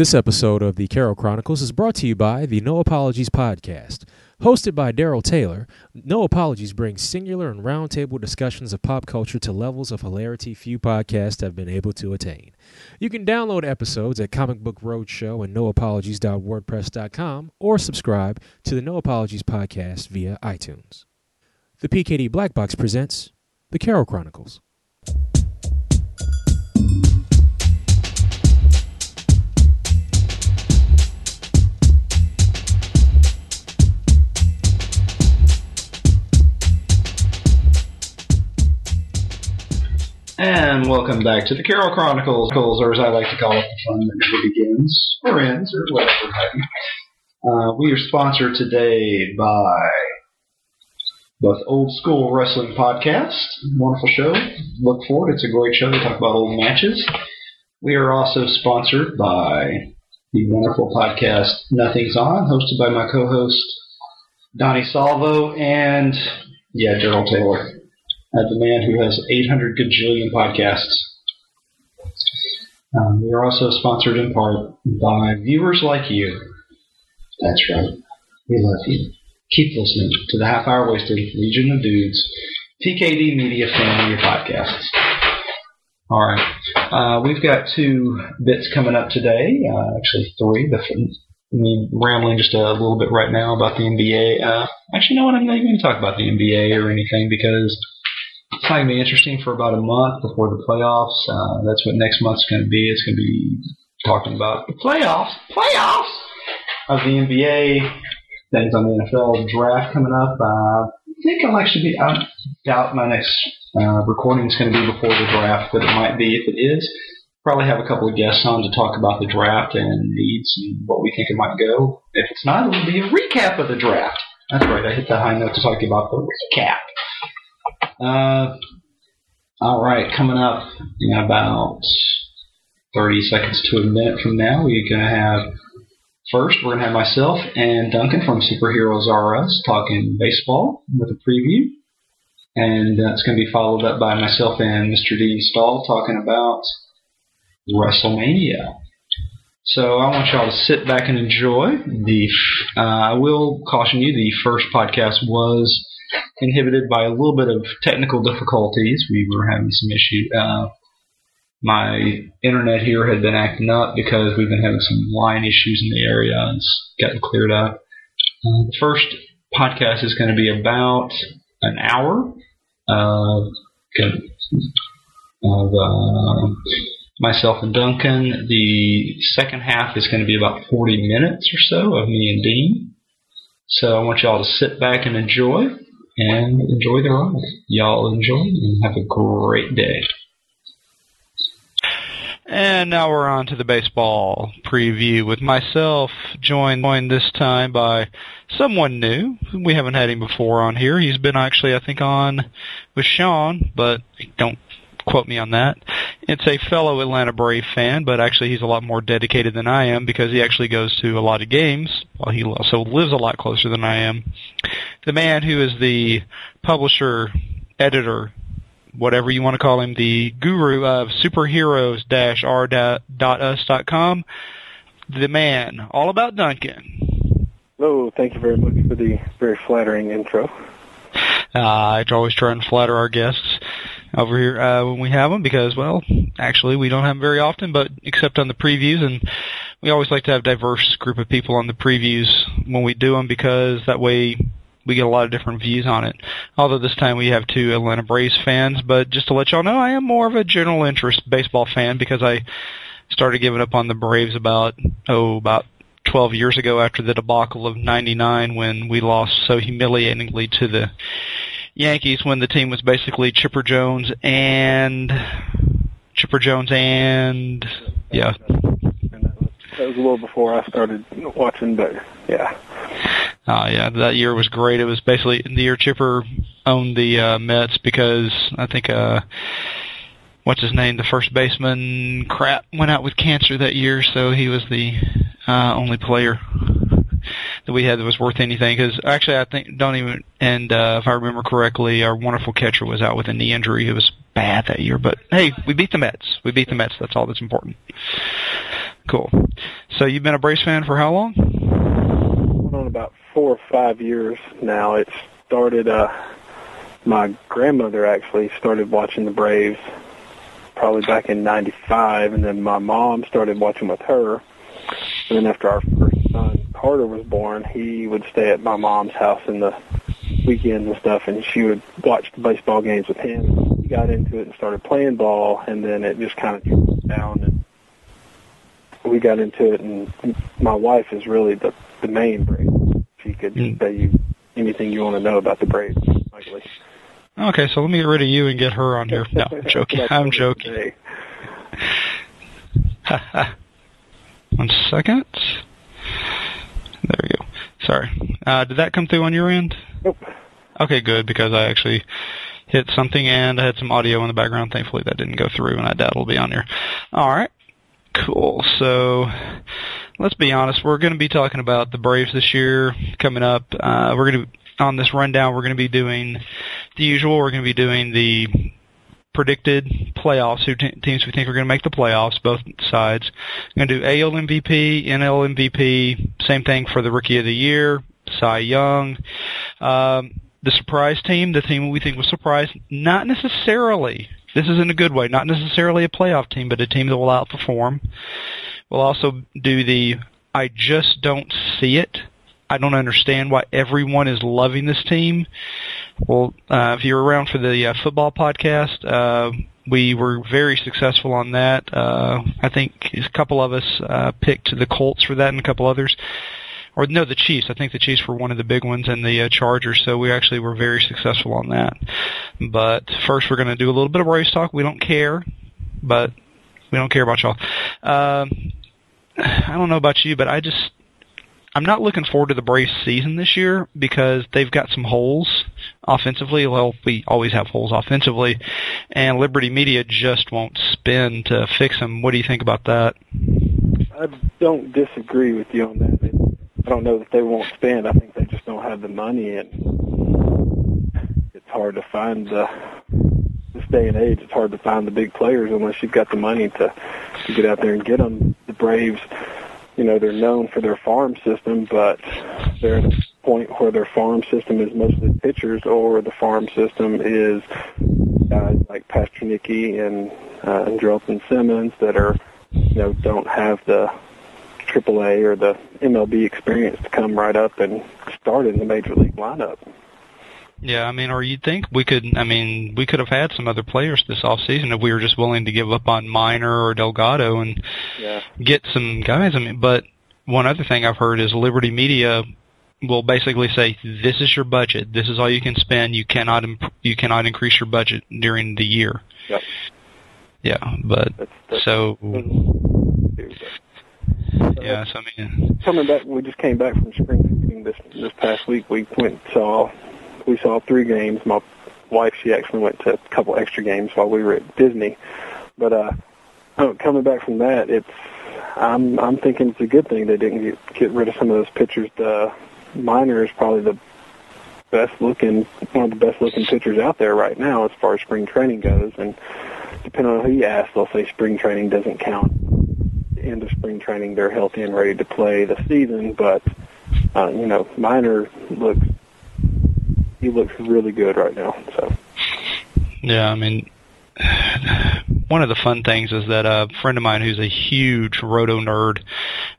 This episode of the Carroll Chronicles is brought to you by the No Apologies Podcast. Hosted by Daryl Taylor, No Apologies brings singular and roundtable discussions of pop culture to levels of hilarity few podcasts have been able to attain. You can download episodes at Comic Book Roadshow and noapologies.wordpress.com or subscribe to the No Apologies Podcast via iTunes. The PKD Black Box presents The Carroll Chronicles. And welcome back to the Carroll Chronicles, or as I like to call it, the fun that never begins or ends, or whatever. Uh, we are sponsored today by both Old School Wrestling Podcast, wonderful show. Look forward, it's a great show. They talk about old matches. We are also sponsored by the wonderful podcast Nothing's On, hosted by my co-host Donnie Salvo and yeah, Gerald Taylor uh, the man who has 800 gajillion podcasts. Um, we are also sponsored in part by viewers like you. That's right. We love you. Keep listening to the Half Hour Wasted Legion of Dudes, PKD Media Family Podcasts. All right. Uh, we've got two bits coming up today. Uh, actually, three. The me rambling just a little bit right now about the NBA. Uh, actually, no, what? I'm not even going to talk about the NBA or anything because to be interesting for about a month before the playoffs. Uh, that's what next month's going to be. It's going to be talking about the playoffs, playoffs of the NBA, things on the NFL draft coming up. Uh, I think I'll actually be. I doubt my next uh, recording is going to be before the draft, but it might be if it is. Probably have a couple of guests on to talk about the draft and needs and what we think it might go. If it's not, it'll be a recap of the draft. That's right. I hit the high note to talk about the recap. Uh, all right, coming up in about 30 seconds to a minute from now, we're going to have first, we're going to have myself and Duncan from Superheroes R Us talking baseball with a preview. And that's going to be followed up by myself and Mr. Dean Stahl talking about WrestleMania. So I want y'all to sit back and enjoy. The uh, I will caution you, the first podcast was inhibited by a little bit of technical difficulties. We were having some issue. Uh, my internet here had been acting up because we've been having some line issues in the area and it's gotten cleared up. Uh, the first podcast is going to be about an hour uh, of uh, myself and Duncan. The second half is going to be about 40 minutes or so of me and Dean. So I want y'all to sit back and enjoy and enjoy the ride. Y'all enjoy and have a great day. And now we're on to the baseball preview with myself, joined, joined this time by someone new. We haven't had him before on here. He's been actually, I think, on with Sean, but don't quote me on that. It's a fellow Atlanta Brave fan, but actually he's a lot more dedicated than I am because he actually goes to a lot of games while he also lives a lot closer than I am. The man who is the publisher, editor, whatever you want to call him, the guru of superheroes-r.us.com, the man, all about Duncan. Hello, thank you very much for the very flattering intro. Uh, I always try and flatter our guests over here uh, when we have them because, well, actually we don't have them very often, but except on the previews, and we always like to have a diverse group of people on the previews when we do them because that way we get a lot of different views on it. Although this time we have two Atlanta Braves fans, but just to let y'all know, I am more of a general interest baseball fan because I started giving up on the Braves about oh about 12 years ago after the debacle of 99 when we lost so humiliatingly to the Yankees when the team was basically Chipper Jones and Chipper Jones and yeah. That was a little before I started watching, but yeah. Uh, yeah, that year was great. It was basically the year Chipper owned the uh, Mets because I think uh, what's his name, the first baseman, crap, went out with cancer that year, so he was the uh, only player that we had that was worth anything. Because actually, I think don't even and uh, if I remember correctly, our wonderful catcher was out with a knee injury. It was bad that year, but hey, we beat the Mets. We beat the Mets. That's all that's important. Cool. So you've been a Braves fan for how long? About four or five years now. It started. Uh, my grandmother actually started watching the Braves probably back in '95, and then my mom started watching with her. And then after our first son Carter was born, he would stay at my mom's house in the weekends and stuff, and she would watch the baseball games with him. He got into it and started playing ball, and then it just kind of trickled down, and we got into it. And my wife is really the the main Braves. She could Mm. tell you anything you want to know about the Braves. Likely. Okay, so let me get rid of you and get her on here. No, I'm joking. I'm joking. One second. There we go. Sorry. Uh, did that come through on your end? Nope. Okay, good, because I actually hit something and I had some audio in the background. Thankfully that didn't go through and I doubt it'll be on here. Alright. Cool. So let's be honest, we're going to be talking about the Braves this year coming up. Uh, we're going to, on this rundown, we're going to be doing the usual. We're going to be doing the predicted playoffs, who te- teams we think are going to make the playoffs, both sides. We're going to do AL MVP, NL MVP, same thing for the Rookie of the Year, Cy Young. Um, the surprise team, the team we think will surprise, not necessarily, this is in a good way, not necessarily a playoff team, but a team that will outperform. We'll also do the I just don't see it. I don't understand why everyone is loving this team. Well, uh, if you're around for the uh, football podcast, uh, we were very successful on that. Uh, I think a couple of us uh, picked the Colts for that, and a couple others, or no, the Chiefs. I think the Chiefs were one of the big ones, and the uh, Chargers. So we actually were very successful on that. But first, we're going to do a little bit of race talk. We don't care, but we don't care about y'all. Um, I don't know about you, but I just I'm not looking forward to the Braves season this year because they've got some holes offensively. Well, we always have holes offensively, and Liberty Media just won't spend to fix them. What do you think about that? I don't disagree with you on that. I don't know that they won't spend. I think they just don't have the money, and it's hard to find the this day and age. It's hard to find the big players unless you've got the money to to get out there and get them. Braves, you know, they're known for their farm system, but they're at a point where their farm system is mostly pitchers, or the farm system is guys like Pastornicky and uh, Andrelton Simmons that are, you know, don't have the AAA or the MLB experience to come right up and start in the major league lineup. Yeah, I mean, or you'd think we could. I mean, we could have had some other players this off season if we were just willing to give up on Minor or Delgado and Yeah. get some guys. I mean, but one other thing I've heard is Liberty Media will basically say, "This is your budget. This is all you can spend. You cannot imp- you cannot increase your budget during the year." Yep. Yeah, but That's, that's so too, yeah, so I mean, coming back, we just came back from spring training this this past week. We went and saw we saw three games. My wife, she actually went to a couple extra games while we were at Disney. But uh, oh, coming back from that, it's I'm I'm thinking it's a good thing they didn't get get rid of some of those pitchers. The Minor is probably the best looking one of the best looking pitchers out there right now as far as spring training goes. And depending on who you ask, they'll say spring training doesn't count end of spring training, they're healthy and ready to play the season. But uh, you know, Minor looks he looks really good right now. So Yeah, I mean, one of the fun things is that a friend of mine who's a huge roto nerd,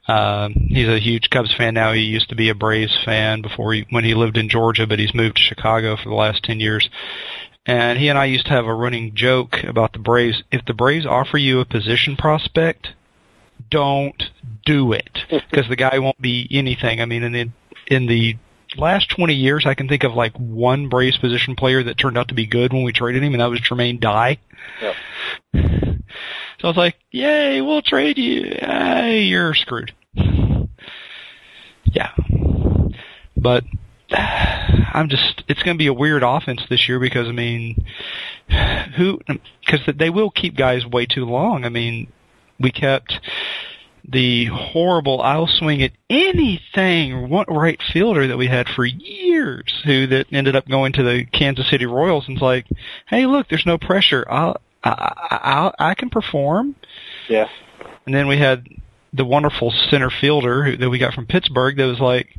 um, he's a huge Cubs fan now. He used to be a Braves fan before he, when he lived in Georgia, but he's moved to Chicago for the last 10 years. And he and I used to have a running joke about the Braves. If the Braves offer you a position prospect, don't do it because the guy won't be anything. I mean, in the, in the last 20 years, I can think of like one Braves position player that turned out to be good when we traded him, and that was Jermaine Dye. Yep. So I was like, yay, we'll trade you. Ah, you're screwed. Yeah. But I'm just, it's going to be a weird offense this year because, I mean, who because they will keep guys way too long. I mean, we kept the horrible I'll swing at anything right fielder that we had for years who that ended up going to the Kansas City Royals and it's like, hey, look, there's no pressure. I'll, I, I, I can perform. Yeah. And then we had the wonderful center fielder who, that we got from Pittsburgh that was like,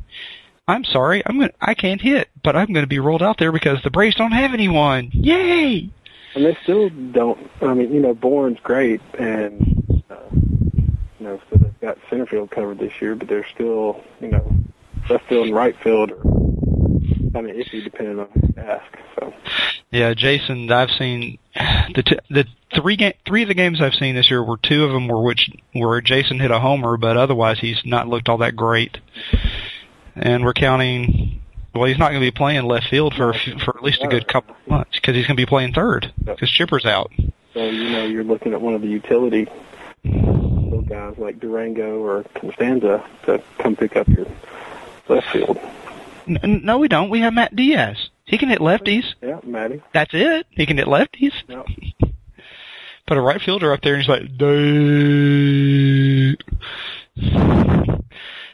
I'm sorry, I'm gonna, I can't hit, but I'm going to be rolled out there because the Braves don't have anyone. Yay! And they still don't. I mean, you know, Bourn's great, and uh, you know, so they've got center field covered this year, but they're still, you know, left field and right field are kind of iffy depending on who you ask. So. Yeah, Jason, I've seen the t- the three ga- three of the games I've seen this year were two of them were which where Jason hit a homer, but otherwise he's not looked all that great. And we're counting. Well, he's not going to be playing left field for a few, for at least a good couple of months because he's going to be playing third because Chipper's out. So you know you're looking at one of the utility guys like Durango or Constanza to come pick up your left field. No, we don't. We have Matt Diaz. He can hit lefties. Yeah, Matty. That's it. He can hit lefties. Yep. Put a right fielder up there, and he's like, Day.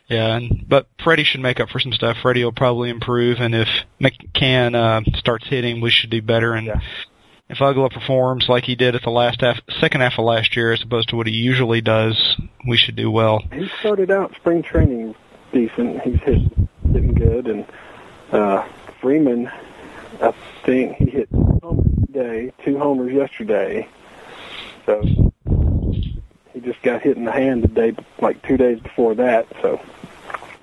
Yeah, and, but Freddie should make up for some stuff. Freddie will probably improve, and if McCann uh, starts hitting, we should do better. And Yeah. If Uggla performs like he did at the last half, second half of last year, as opposed to what he usually does, we should do well. He started out spring training decent. He's hit hitting good, and uh, Freeman, I think he hit two homers today, two homers yesterday. So he just got hit in the hand the day, like two days before that. So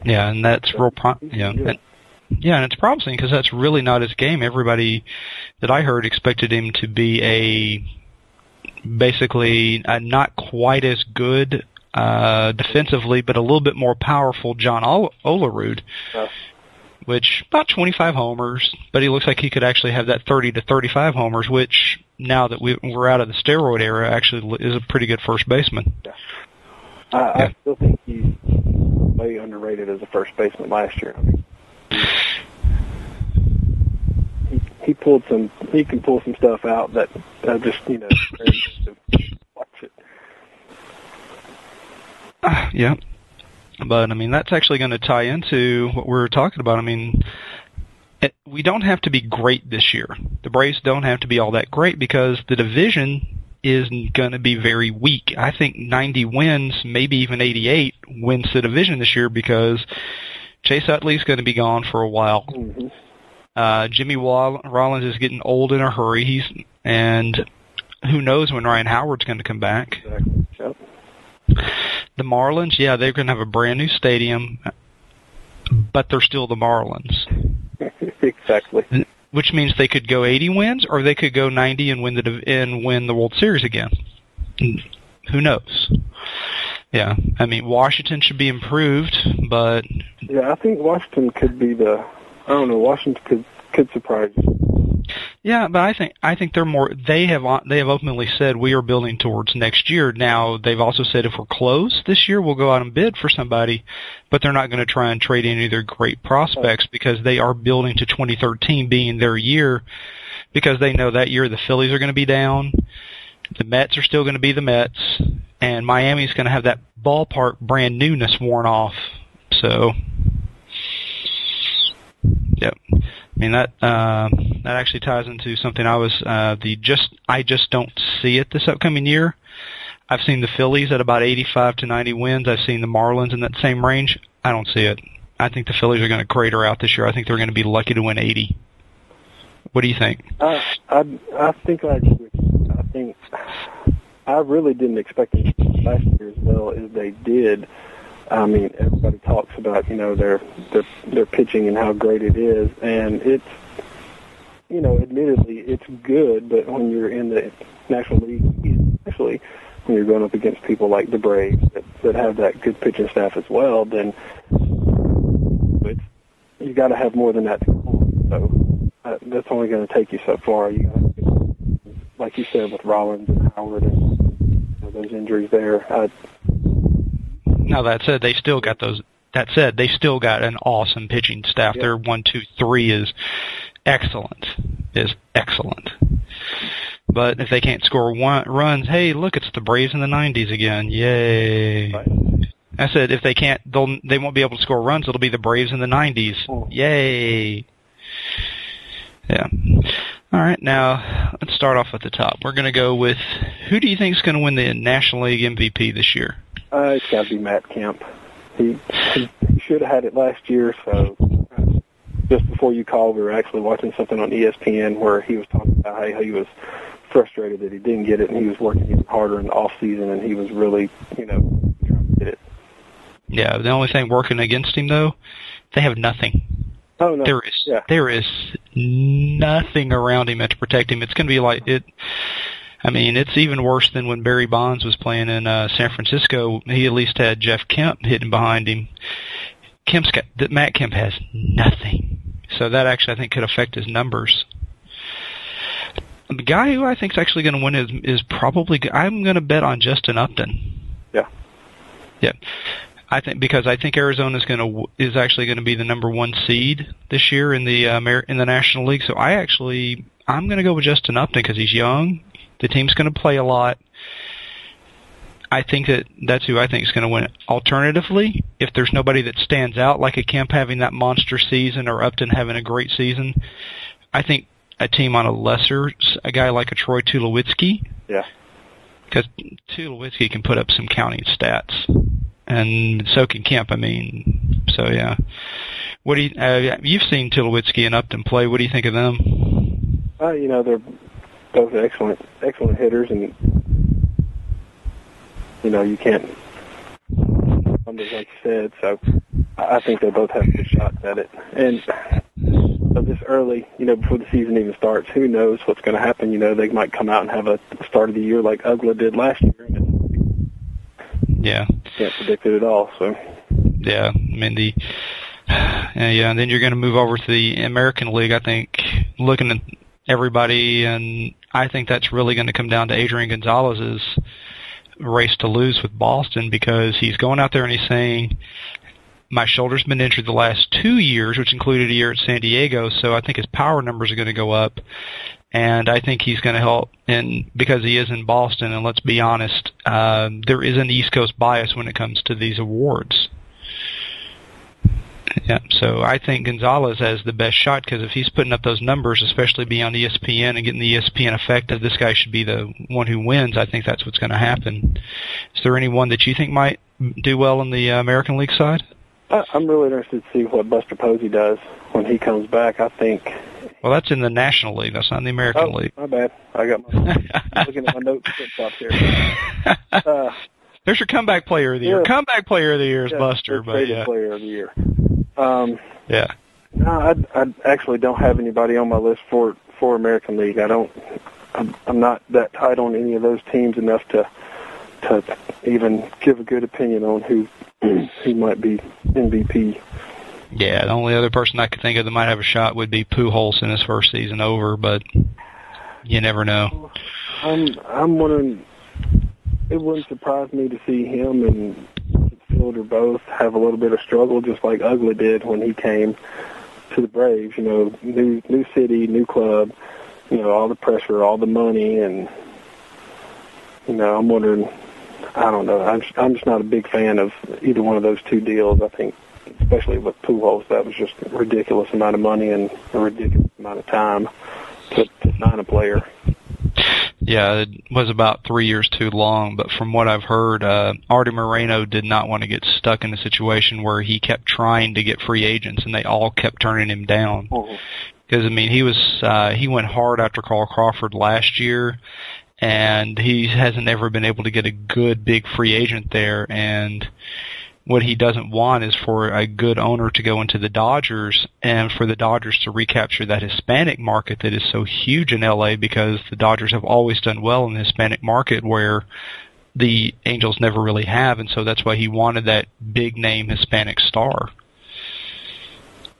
Yeah, and that's real. Pro- yeah, and, yeah, and it's promising because that's really not his game. Everybody that I heard expected him to be a basically a not quite as good uh, defensively, but a little bit more powerful John Ol- Olerud, Yeah. which about 25 homers, but he looks like he could actually have that 30 to 35 homers, which now that we, we're out of the steroid era, actually is a pretty good first baseman. I, Yeah. I still think he's way underrated as a first baseman last year. I mean, he, pulled some. He can pull some stuff out that uh, just you know. Watch it. Uh, yeah. But I mean, that's actually going to tie into what we're talking about. I mean, it, we don't have to be great this year. The Braves don't have to be all that great because the division is going to be very weak. I think 90 wins, maybe even 88 wins the division this year because Chase Utley's going to be gone for a while. hmm Uh, Jimmy Wall- Rollins is getting old in a hurry. He's and who knows when Ryan Howard's going to come back. Exactly. Yep. The Marlins, yeah, they're going to have a brand new stadium, but they're still the Marlins, exactly. which means they could go 80 wins or they could go 90 and win the div- and win the World Series again. Who knows? Yeah, I mean Washington should be improved, but Yeah, I think Washington could be the. I don't know. Washington could could surprise yeah, but I think I think they're more. They have they have openly said we are building towards next year. Now they've also said if we're close this year, we'll go out and bid for somebody, but they're not going to try and trade any of their great prospects because they are building to 2013 being their year because they know that year the Phillies are going to be down, the Mets are still going to be the Mets, and Miami's going to have that ballpark brand newness worn off. So, yep. I mean that uh, that actually ties into something I was uh, the just I just don't see it this upcoming year. I've seen the Phillies at about 85 to 90 wins. I've seen the Marlins in that same range. I don't see it. I think the Phillies are going to crater out this year. I think they're going to be lucky to win 80. What do you think? I I I think I agree. I think I really didn't expect them last year as well as they did. I mean, everybody talks about you know their their their pitching and how great it is, and it's you know, admittedly it's good, but when you're in the National League, especially when you're going up against people like the Braves that, that have that good pitching staff as well, then it's you got to have more than that. To on. So uh, that's only going to take you so far. You gotta, like you said with Rollins and Howard and you know, those injuries there. Uh, Now that said, they still got those. That said, they still got an awesome pitching staff. Yeah. Their one, two, three is excellent. Is excellent. But if they can't score one, runs, hey, look, it's the Braves in the '90s again. Yay! Right. I said if they can't, they'll they won't be able to score runs. It'll be the Braves in the '90s. Oh. Hmm. Yay! Yeah. All right, now let's start off at the top. We're going to go with who do you think is going to win the National League MVP this year? Uh, it's got to be Matt Kemp. He, he should have had it last year. So uh, just before you called, we were actually watching something on ESPN where he was talking about how he was frustrated that he didn't get it, and he was working even harder in the off season, and he was really, you know, trying to get it. Yeah, the only thing working against him though, they have nothing. Oh no, There is yeah. there is nothing around him to protect him. It's going to be like it. I mean, it's even worse than when Barry Bonds was playing in uh, San Francisco. He at least had Jeff Kent hitting behind him. Kemp's got Matt Kemp has nothing, so that actually I think could affect his numbers. The guy who I think is actually going to win is is probably I'm going to bet on Justin Upton. Yeah. Yeah. I think because I think Arizona is going to is actually going to be the number one seed this year in the uh, in the National League. So I actually I'm going to go with Justin Upton because he's young. The team's going to play a lot. I think that that's who I think is going to win. Alternatively, if there's nobody that stands out like a Kemp having that monster season or Upton having a great season, I think a team on a lesser a guy like a Troy Tulowitzki Yeah. because Tulowitzki can put up some counting stats, and so can Kemp. I mean, so yeah. What do you? Uh, you've seen Tulowitzki and Upton play. What do you think of them? Uh, you know, they're both excellent, excellent hitters, and you know, you can't numbers like you said. So I think they both have good shots at it. And so this early, you know, before the season even starts, who knows what's going to happen? You know, they might come out and have a start of the year like Uggla did last year, and Yeah, can't predict it at all. So yeah. I mean the. Yeah, yeah, and then you're going to move over to the American League. I think looking at everybody, and I think that's really going to come down to Adrian Gonzalez's race to lose with Boston because he's going out there and he's saying, my shoulder's been injured the last two years, which included a year at San Diego, so I think his power numbers are going to go up. And I think he's going to help, and because he is in Boston, and let's be honest, um, there is an East Coast bias when it comes to these awards. Yeah, so I think Gonzalez has the best shot because if he's putting up those numbers, especially being on ESPN and getting the ESPN effect of this guy should be the one who wins, I think that's what's going to happen. Is there anyone that you think might do well in the uh, American League side? I, I'm really interested to see what Buster Posey does when he comes back. I think. Well, that's in the National League. That's not in the American Oh, League. my bad. I got my looking at my notes flop here. Uh, There's your comeback player of the year. Yeah. Comeback player of the year is yeah, Buster, but yeah, player of the year. Um, yeah. no, I, I actually don't have anybody on my list for for American League. I don't. I'm, I'm not that tight on any of those teams enough to to even give a good opinion on who who might be MVP. Yeah, the only other person I could think of that might have a shot would be Pujols in his first season over, but you never know. I'm I'm wondering. It wouldn't surprise me to see him and Fielder both have a little bit of struggle, just like Uggla did when he came to the Braves. You know, new new city, new club. You know, all the pressure, all the money, and you know, I'm wondering. I don't know. I'm just, I'm just not a big fan of either one of those two deals. I think, especially with Pujols, that was just a ridiculous amount of money and a ridiculous amount of time to, to sign a player. Yeah, it was about three years too long, but from what I've heard, uh, Arte Moreno did not want to get stuck in a situation where he kept trying to get free agents and they all kept turning him down. Because I mean, he was uh, he went hard after Carl Crawford last year, and he hasn't ever been able to get a good big free agent there. And what he doesn't want is for a good owner to go into the Dodgers and for the Dodgers to recapture that Hispanic market that is so huge in LA because the Dodgers have always done well in the Hispanic market where the Angels never really have and so that's why he wanted that big name Hispanic star.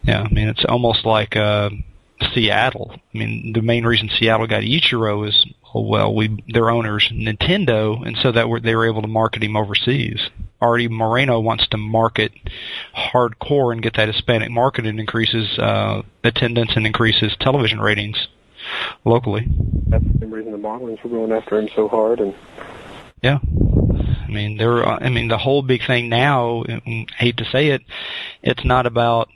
Yeah, I mean it's almost like uh Seattle. I mean the main reason Seattle got Ichiro is well we their owners Nintendo and so that were, they were able to market him overseas. Arte Moreno wants to market hardcore and get that Hispanic market and increases uh, attendance and increases television ratings. locally. That's the same reason the Marlins were going after him so hard. And yeah, I mean, there. I mean, the whole big thing now. I hate to say it, it's not about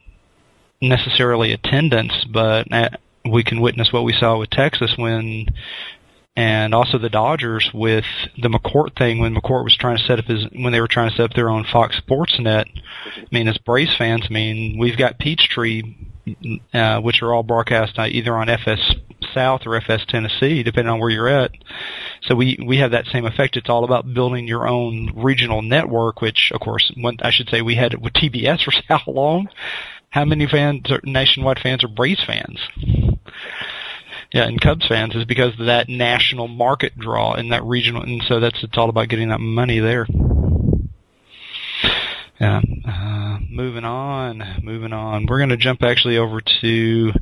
necessarily attendance, but uh, we can witness what we saw with Texas when and also the Dodgers with the McCourt thing when McCourt was trying to set up his when they were trying to set up their own Fox Sports Net. I mean, as Braves fans, I mean, we've got Peachtree, uh, which are all broadcast either on FS South or FS Tennessee, depending on where you're at. So we we have that same effect. It's all about building your own regional network, which of course, when, I should say, we had it with TBS for how long? How many fans, are, nationwide fans, are Braves fans? Yeah, and Cubs fans is because of that national market draw and that regional, and so that's it's all about getting that money there. Yeah. Uh, moving on, moving on. We're going to jump actually over to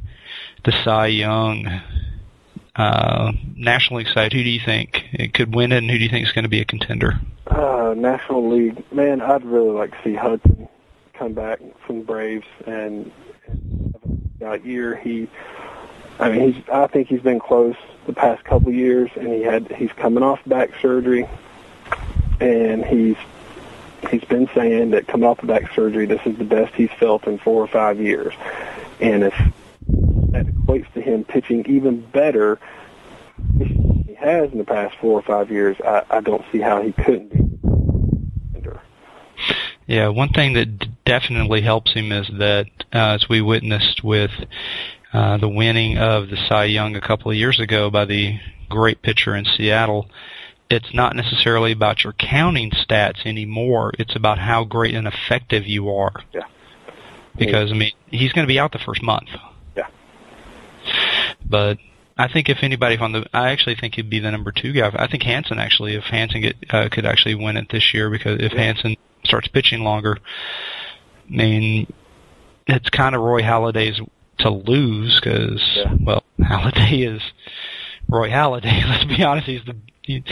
the Cy Young. Uh, national excited. Who do you think it could win it, and who do you think is going to be a contender? Uh, National League, man, I'd really like to see Hudson come back from the Braves and, and have a year. He I mean, he's. I think he's been close the past couple years, and he had. He's coming off back surgery, and he's he's been saying that coming off the back surgery, this is the best he's felt in four or five years, and if that equates to him pitching even better he has in the past four or five years, I, I don't see how he couldn't be. Yeah, one thing that definitely helps him is that, uh, as we witnessed with uh, the winning of the Cy Young a couple of years ago by the great pitcher in Seattle, it's not necessarily about your counting stats anymore. It's about how great and effective you are. Yeah. Because I mean, he's going to be out the first month. Yeah. But I think if anybody on the, I actually think he'd be the number two guy. I think Hanson actually, if Hanson get, uh, could actually win it this year because if yeah. Hanson starts pitching longer, I mean, it's kind of Roy Halladay's to lose because yeah. well, Halladay is Roy Halladay. Let's be honest, he's the he,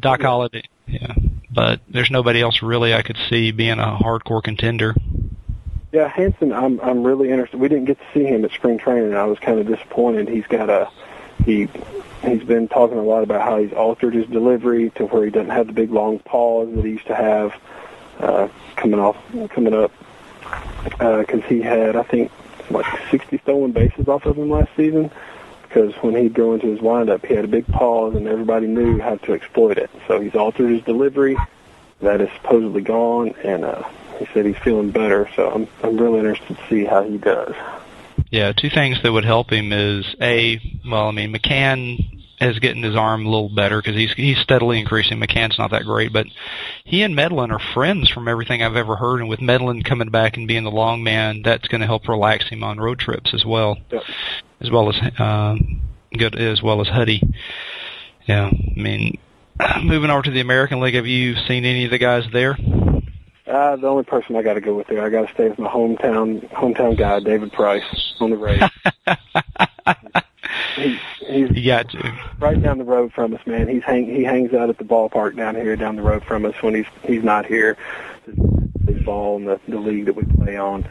Doc yeah. Halladay. Yeah, but there's nobody else really I could see being a hardcore contender. Yeah, Hanson, I'm I'm really interested. We didn't get to see him at spring training. I was kind of disappointed. He's got a he he's been talking a lot about how he's altered his delivery to where he doesn't have the big long pause that he used to have uh, coming off coming up because uh, he had I think like 60 stolen bases off of him last season because when he'd go into his windup, he had a big pause, and everybody knew how to exploit it. So he's altered his delivery. That is supposedly gone, and uh, he said he's feeling better. So I'm I'm really interested to see how he does. Yeah, two things that would help him is a well, I mean McCann is getting his arm a little better because he's he's steadily increasing. McCann's not that great, but he and Medlen are friends from everything I've ever heard. And with Medlen coming back and being the long man, that's going to help relax him on road trips as well, yep. as well as uh, good as well as Huddy. Yeah, I mean, moving over to the American League, have you seen any of the guys there? Uh, the only person I got to go with there, I got to stay with my hometown hometown guy, David Price, on the Rays. he, he's got to. right down the road from us, man. He's hang he hangs out at the ballpark down here, down the road from us when he's he's not here. His ball in the the league that we play on.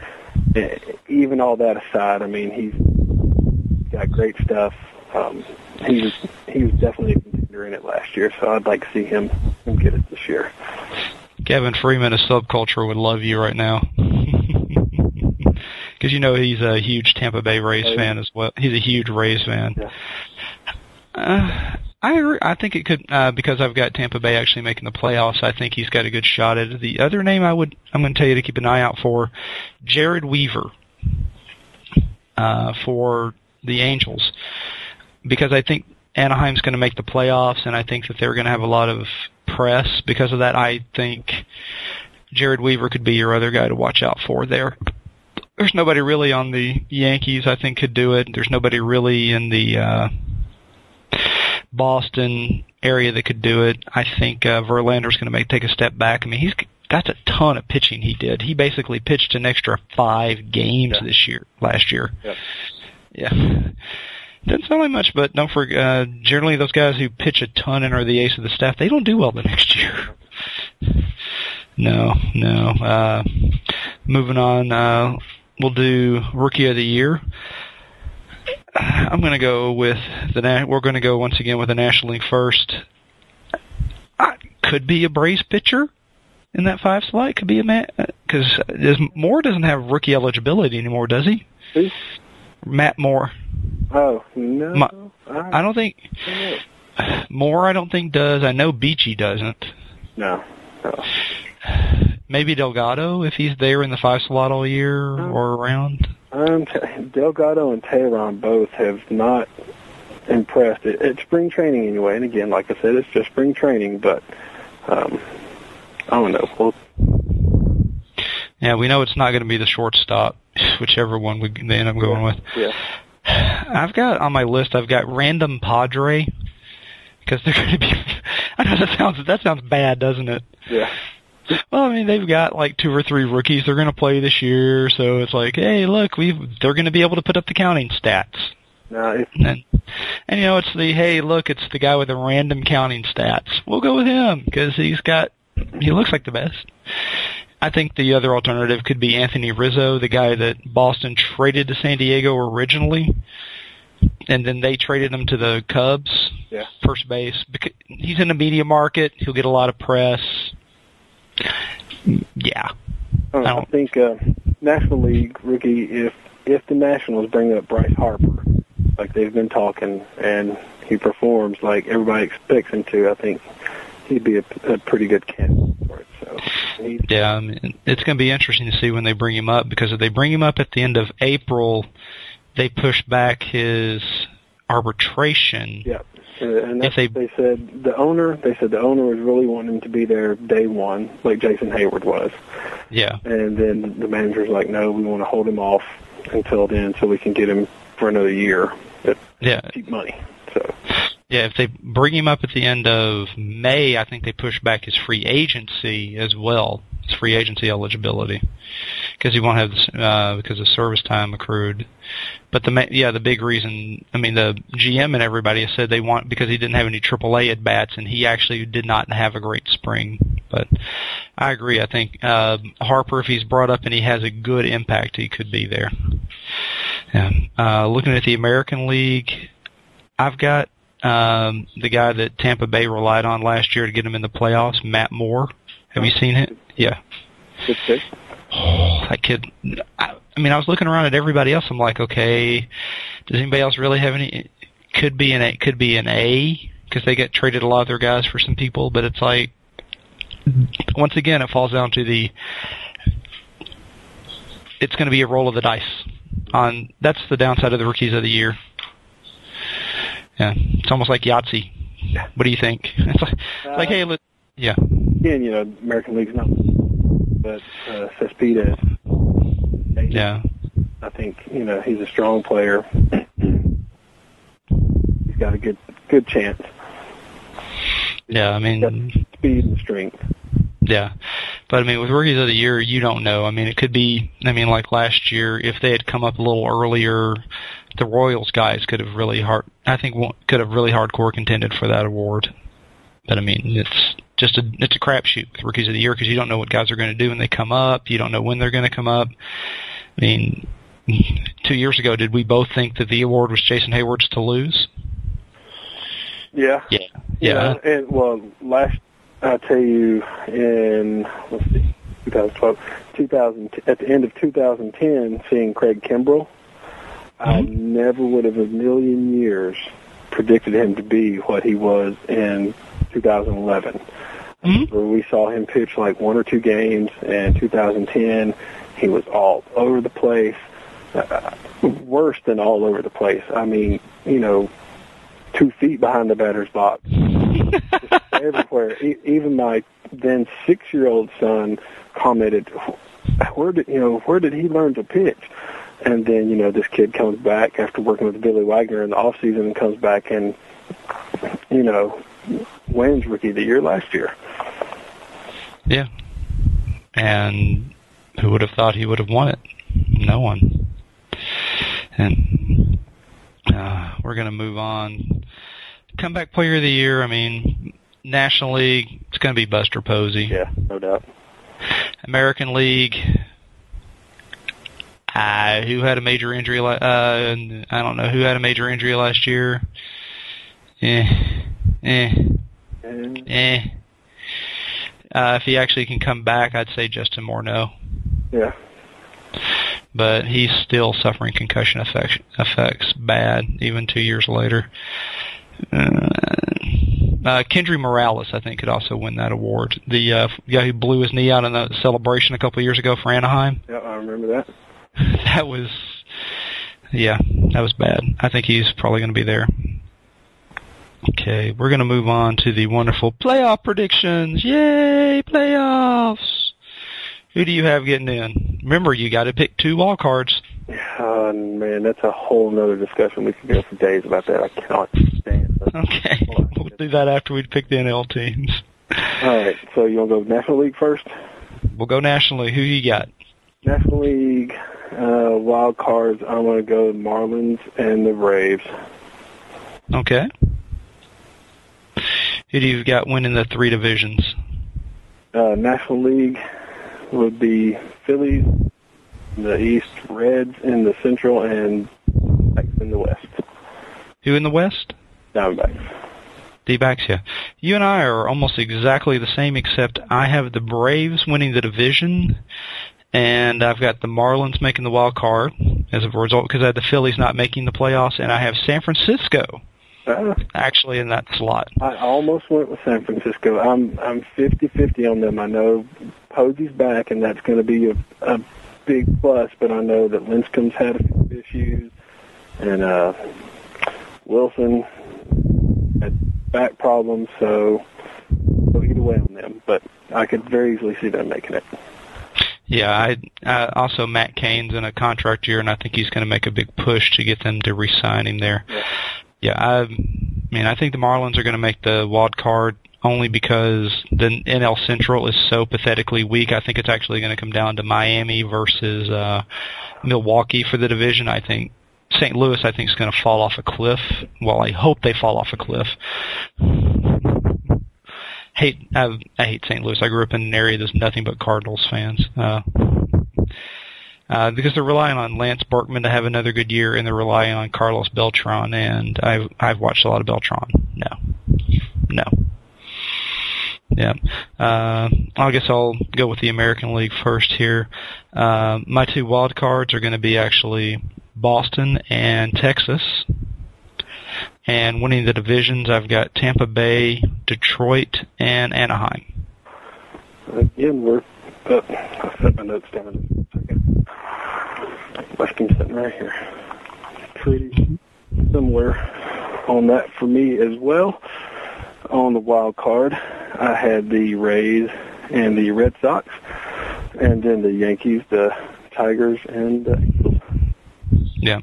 Eh, even all that aside, I mean, he's got great stuff. Um, he was he was definitely a contender in it last year, so I'd like to see him, him get it this year. Kevin Freeman of Subculture would love you right now. because you know he's a huge Tampa Bay Rays oh, fan as well. He's a huge Rays fan. Yeah. Uh, I agree. I think it could uh, because I've got Tampa Bay actually making the playoffs. I think he's got a good shot at it. The other name I would I'm going to tell you to keep an eye out for, Jered Weaver, uh, for the Angels, because I think Anaheim's going to make the playoffs, and I think that they're going to have a lot of press because of that. I think Jered Weaver could be your other guy to watch out for there there's nobody really on the Yankees I think could do it. There's nobody really in the uh, Boston area that could do it. I think uh, Verlander's going to make take a step back. I mean, he's that's a ton of pitching he did. He basically pitched an extra five games yeah. this year, last year. Yeah. Yeah. Doesn't sound like much, but don't forget. Uh, generally, those guys who pitch a ton and are the ace of the staff, they don't do well the next year. No, no. Uh, moving on. Uh, we'll do Rookie of the Year. I'm going to go with the. Na- we're going to go once again with the National League first. I, could be a Braves pitcher in that five slot. Could be a Matt because uh, Moore doesn't have rookie eligibility anymore, does he? Who? Matt Moore. Oh no, My- I don't think know. Moore. I don't think does. I know Beachy doesn't. No. no. Maybe Delgado if he's there in the five slot all year or around. Um, Delgado and Teheran both have not impressed at, at spring training anyway. And again, like I said, it's just spring training, but um, I don't know. Well, Yeah, we know it's not going to be the shortstop, whichever one we they end up going with. yeah. I've got on my list. I've got random Padre because they're going to be. I know that sounds that sounds bad, doesn't it? Yeah. Well, I mean they've got like two or three rookies they're going to play this year, so it's like, hey, look, we they're going to be able to put up the counting stats. If And, and you know, it's the hey, look, it's the guy with the random counting stats. We'll go with him because he's got he looks like the best. I think the other alternative could be Anthony Rizzo, the guy that Boston traded to San Diego originally, and then they traded him to the Cubs, Yeah. first base. He's in the media market, he'll get a lot of press. Yeah, I, don't know, I I think uh, National League rookie, if if the Nationals bring up Bryce Harper, like they've been talking, and he performs like everybody expects him to, I think he'd be a, a pretty good candidate for it. So Yeah, I mean, it's going to be interesting to see when they bring him up because if they bring him up at the end of April, they push back his arbitration. yeah. And that's they- they said the owner. They said the owner was really wanting to be there day one, like Jason Heyward was. Yeah, And then the manager's like, no, we want to hold him off until then so we can get him for another year at yeah, cheap money. So yeah. If they bring him up at the end of May, I think they push back his free agency as well, his free agency eligibility, because he won't have uh, because of service time accrued. But the yeah, the big reason, I mean, the GM and everybody said they want because he didn't have any AAA at bats, and he actually did not have a great spring. But I agree. I think uh, Harper, if he's brought up and he has a good impact, he could be there. Yeah. Uh, looking at the American League, I've got um, the guy that Tampa Bay relied on last year to get him in the playoffs, Matt Moore. Have you seen it? Yeah. good pick. Oh, that kid. I, I mean, I was looking around at everybody else. I'm like, okay, does anybody else really have any? Could be an A. Could be an A because they get traded a lot of their guys for some people. But it's like, once again, it falls down to the. It's going to be a roll of the dice. On that's the downside of the rookies of the year. Yeah, it's almost like Yahtzee. What do you think? It's like, it's like hey, uh, let, yeah, Again, you know, American League's not, but uh, Cespedes. yeah. I think you know he's a strong player. he's got a good good chance. Yeah, I mean, speed and strength. Yeah. But I mean, with rookies of the year, you don't know. I mean, it could be, I mean, like last year, if they had come up a little earlier, the Royals guys could have really hard, I think could have really hardcore contended for that award. But I mean, it's just a, it's a crapshoot with rookies of the year because you don't know what guys are going to do when they come up. You don't know when they're going to come up. I mean, two years ago, did we both think that the award was Jason Heyward's to lose? Yeah. Yeah. Yeah. And well, last I'll tell you in let's see, 2012, 2000 at the end of 2010, seeing Craig Kimbrel, I mm-hmm. never would have a million years predicted him to be what he was in 2011. Mhm. Where we saw him pitch like one or two games, in 2010, he was all over the place. Uh, worse than all over the place. I mean, you know, two feet behind the batter's box just everywhere. E- even my then six-year-old son commented, "Where did you know? Where did he learn to pitch?" And then you know this kid comes back after working with Billy Wagner in the off season and comes back and you know wins Rookie of the Year last year. Yeah. And who would have thought he would have won it? No one. And uh, we're going to move on. Comeback Player of the Year. I mean, National League. It's going to be Buster Posey. Yeah, no doubt. American League. Uh, who had a major injury? Uh, I don't know who had a major injury last year. Eh, eh, eh. Uh, if he actually can come back, I'd say Justin Morneau. Yeah. But he's still suffering concussion effects, effects bad, even two years later. Uh, uh, Kendry Morales, I think, could also win that award. The uh, guy who blew his knee out in the celebration a couple of years ago for Anaheim. Yeah, I remember that. that was, yeah, that was bad. I think he's probably going to be there. Okay, we're going to move on to the wonderful playoff predictions. Yay, playoffs! Who do you have getting in? Remember, you got to pick two wild cards. Oh man, that's a whole nother discussion. We could go for days about that. I cannot stand. That. Okay, we'll do that after we pick the NL teams. All right, so you want to go National League first? We'll go nationally. Who you got? National League uh, wild cards. I'm going to go Marlins and the Braves. Okay. Who do you got winning the three divisions? Uh, National League would be Phillies, the East, Reds in the Central, and Diamondbacks in the West. Who in the West? Diamondbacks. D-backs, yeah. You and I are almost exactly the same, except I have the Braves winning the division, and I've got the Marlins making the wild card as a result because I had the Phillies not making the playoffs, and I have San Francisco Uh, actually in that slot. I almost went with San Francisco. I'm I'm 50-50 on them. I know Posey's back, and that's going to be a, a big plus. But I know that Lincecum's had a few issues, and uh, Wilson had back problems. So go either way on them. But I could very easily see them making it. Yeah, I, I also Matt Cain's in a contract year, and I think he's going to make a big push to get them to re-sign him there. Yeah. Yeah, I mean, I think the Marlins are going to make the wild card only because the NL Central is so pathetically weak. I think it's actually going to come down to Miami versus uh, Milwaukee for the division. I think St. Louis, I think, is going to fall off a cliff. Well, I hope they fall off a cliff. Hate, I, I hate St. Louis. I grew up in an area that's nothing but Cardinals fans. Uh, uh, because they're relying on Lance Berkman to have another good year, and they're relying on Carlos Beltran. And I've I've watched a lot of Beltran. No, no. Yeah. Uh, I guess I'll go with the American League first here. Uh, my two wild cards are going to be actually Boston and Texas. And winning the divisions, I've got Tampa Bay, Detroit, and Anaheim. Again, we're. Uh, I'll set my notes down in a second. Weston's sitting right here. Pretty similar on that for me as well. On the wild card, I had the Rays and the Red Sox, and then the Yankees, the Tigers, and the Eagles. Yeah.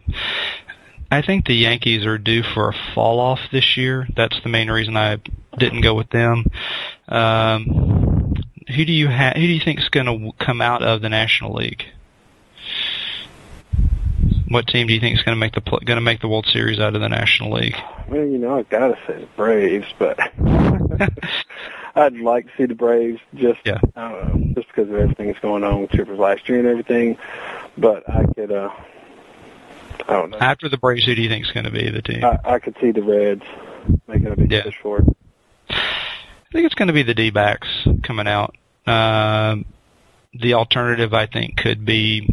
I think the Yankees are due for a fall off this year. That's the main reason I didn't go with them. Um, who do you ha- who do you think is going to come out of the National League? What team do you think is going to make the pl- going to make the World Series out of the National League? Well, you know, I gotta say the Braves, but I'd like to see the Braves just Yeah. I don't know, just because of everything that's going on with Trippers last year and everything. But I could, uh, I don't know. After the Braves, who do you think is going to be the team? I, I could see the Reds making a big Yeah. push for it. I think it's going to be the D-backs coming out. Um, the alternative, I think, could be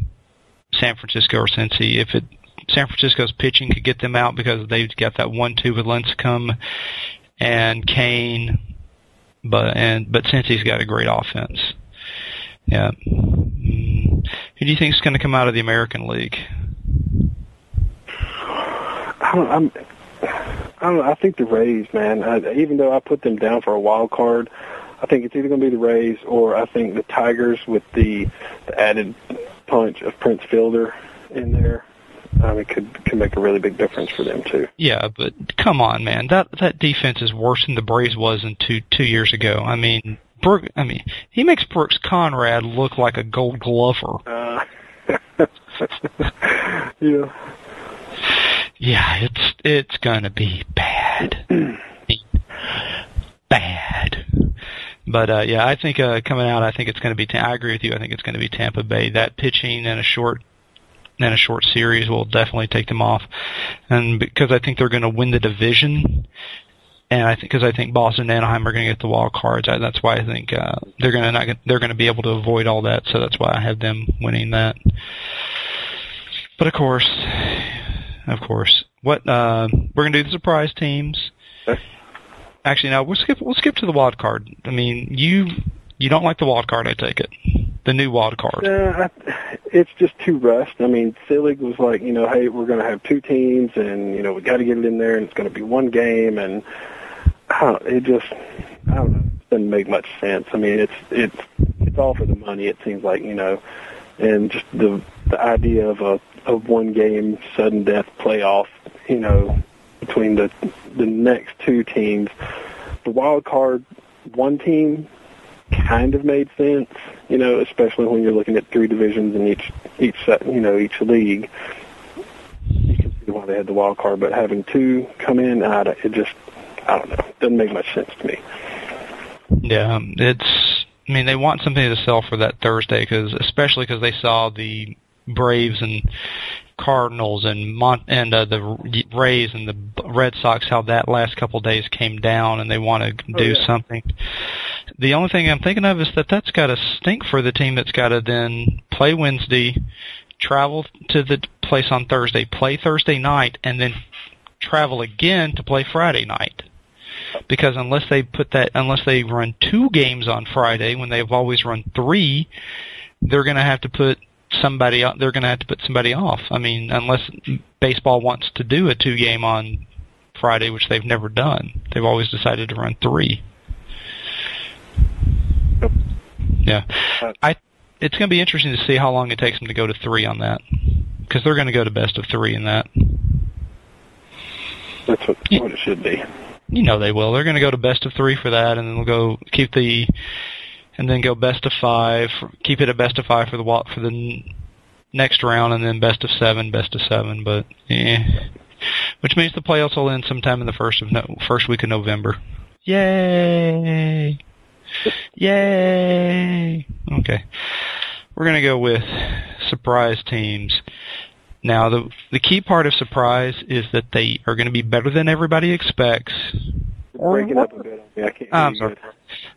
San Francisco or Cincy. If it San Francisco's pitching could get them out because they've got that one-two with Lincecum and Cain, but and but Cincy's got a great offense. Yeah. Mm. Who do you think is going to come out of the American League? I don't, I'm, I don't know. I think the Rays, man. I, even though I put them down for a wild card, I think it's either going to be the Rays or I think the Tigers with the, the added punch of Prince Fielder in there. Um, it could could make a really big difference for them too. Yeah, but come on, man. That that defense is worse than the Braves was in two two years ago. I mean, Brooke. I mean, he makes Brooks Conrad look like a Gold Glover. Uh, yeah. Yeah, it's it's gonna be bad, bad. But uh, yeah, I think uh, coming out, I think it's going to be. I agree with you. I think it's going to be Tampa Bay. That pitching and a short in a short series will definitely take them off, and because I think they're going to win the division, and I think because I think Boston and Anaheim are going to get the wild cards, I, that's why I think uh, they're going to not get, they're going to be able to avoid all that. So that's why I have them winning that. But of course, of course, what uh, we're going to do the surprise teams. Actually, no, we'll skip we'll skip to the wild card. I mean, you you don't like the wild card, I take it. The new wild card. Uh, it's just too rushed. I mean, Selig was like, you know, hey, we're going to have two teams, and you know, we got to get it in there, and it's going to be one game, and don't, it just, I don't know, it doesn't make much sense. I mean, it's it's it's all for the money. It seems like, you know, and just the the idea of a of one game sudden death playoff, you know, between the the next two teams. The wild card, one team kind of made sense, you know, especially when you're looking at three divisions in each each you know, each league. You can see why they had the wild card, but having two come in, I, it just, I don't know, doesn't make much sense to me. Yeah, um, it's. I mean, they want something to sell for that Thursday because, especially because they saw the Braves and Cardinals and Mont and uh, the Rays and the Red Sox how that last couple of days came down, and they want to Oh, do yeah. something. The only thing I'm thinking of is that that's got to stink for the team that's got to then play Wednesday, travel to the place on Thursday, play Thursday night, and then travel again to play Friday night because unless they put that unless they run two games on Friday when they've always run three, they're going to have to put somebody they're going to have to put somebody off. I mean, unless baseball wants to do a two game on Friday, which they've never done. They've always decided to run three. Yeah. I it's going to be interesting to see how long it takes them to go to 3 on that because they're going to go to best of 3 in that. That's what, what it should be. You know they will. They're going to go to best of three for that, and then they'll go keep the, and then go best of five. Keep it at best of five for the wa- for the next round, and then best of seven, best of seven. But yeah, which means the playoffs will end sometime in the first of no, first week of November. Yay! Yay! Okay, we're gonna go with surprise teams. Now, the the key part of surprise is that they are going to be better than everybody expects. You're breaking up a bit on me. I can't hear I'm you sorry.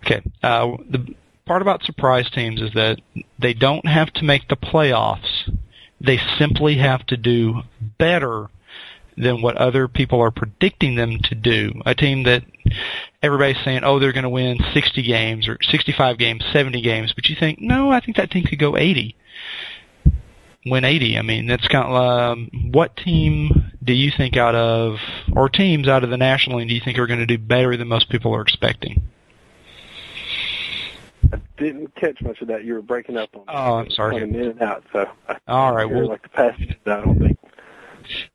Okay. Uh, the part about surprise teams is that they don't have to make the playoffs. They simply have to do better than what other people are predicting them to do. A team that everybody's saying, oh, they're going to win 60 games or 65 games, 70 games, but you think, no, I think that team could go 80. Win 80. I mean, that's kind of, um, what team do you think out of, or teams out of the National League do you think are going to do better than most people are expecting? I didn't catch much of that. You were breaking up on. Oh, I'm sorry. Coming in and out, so All right, well- like the passages. I don't think.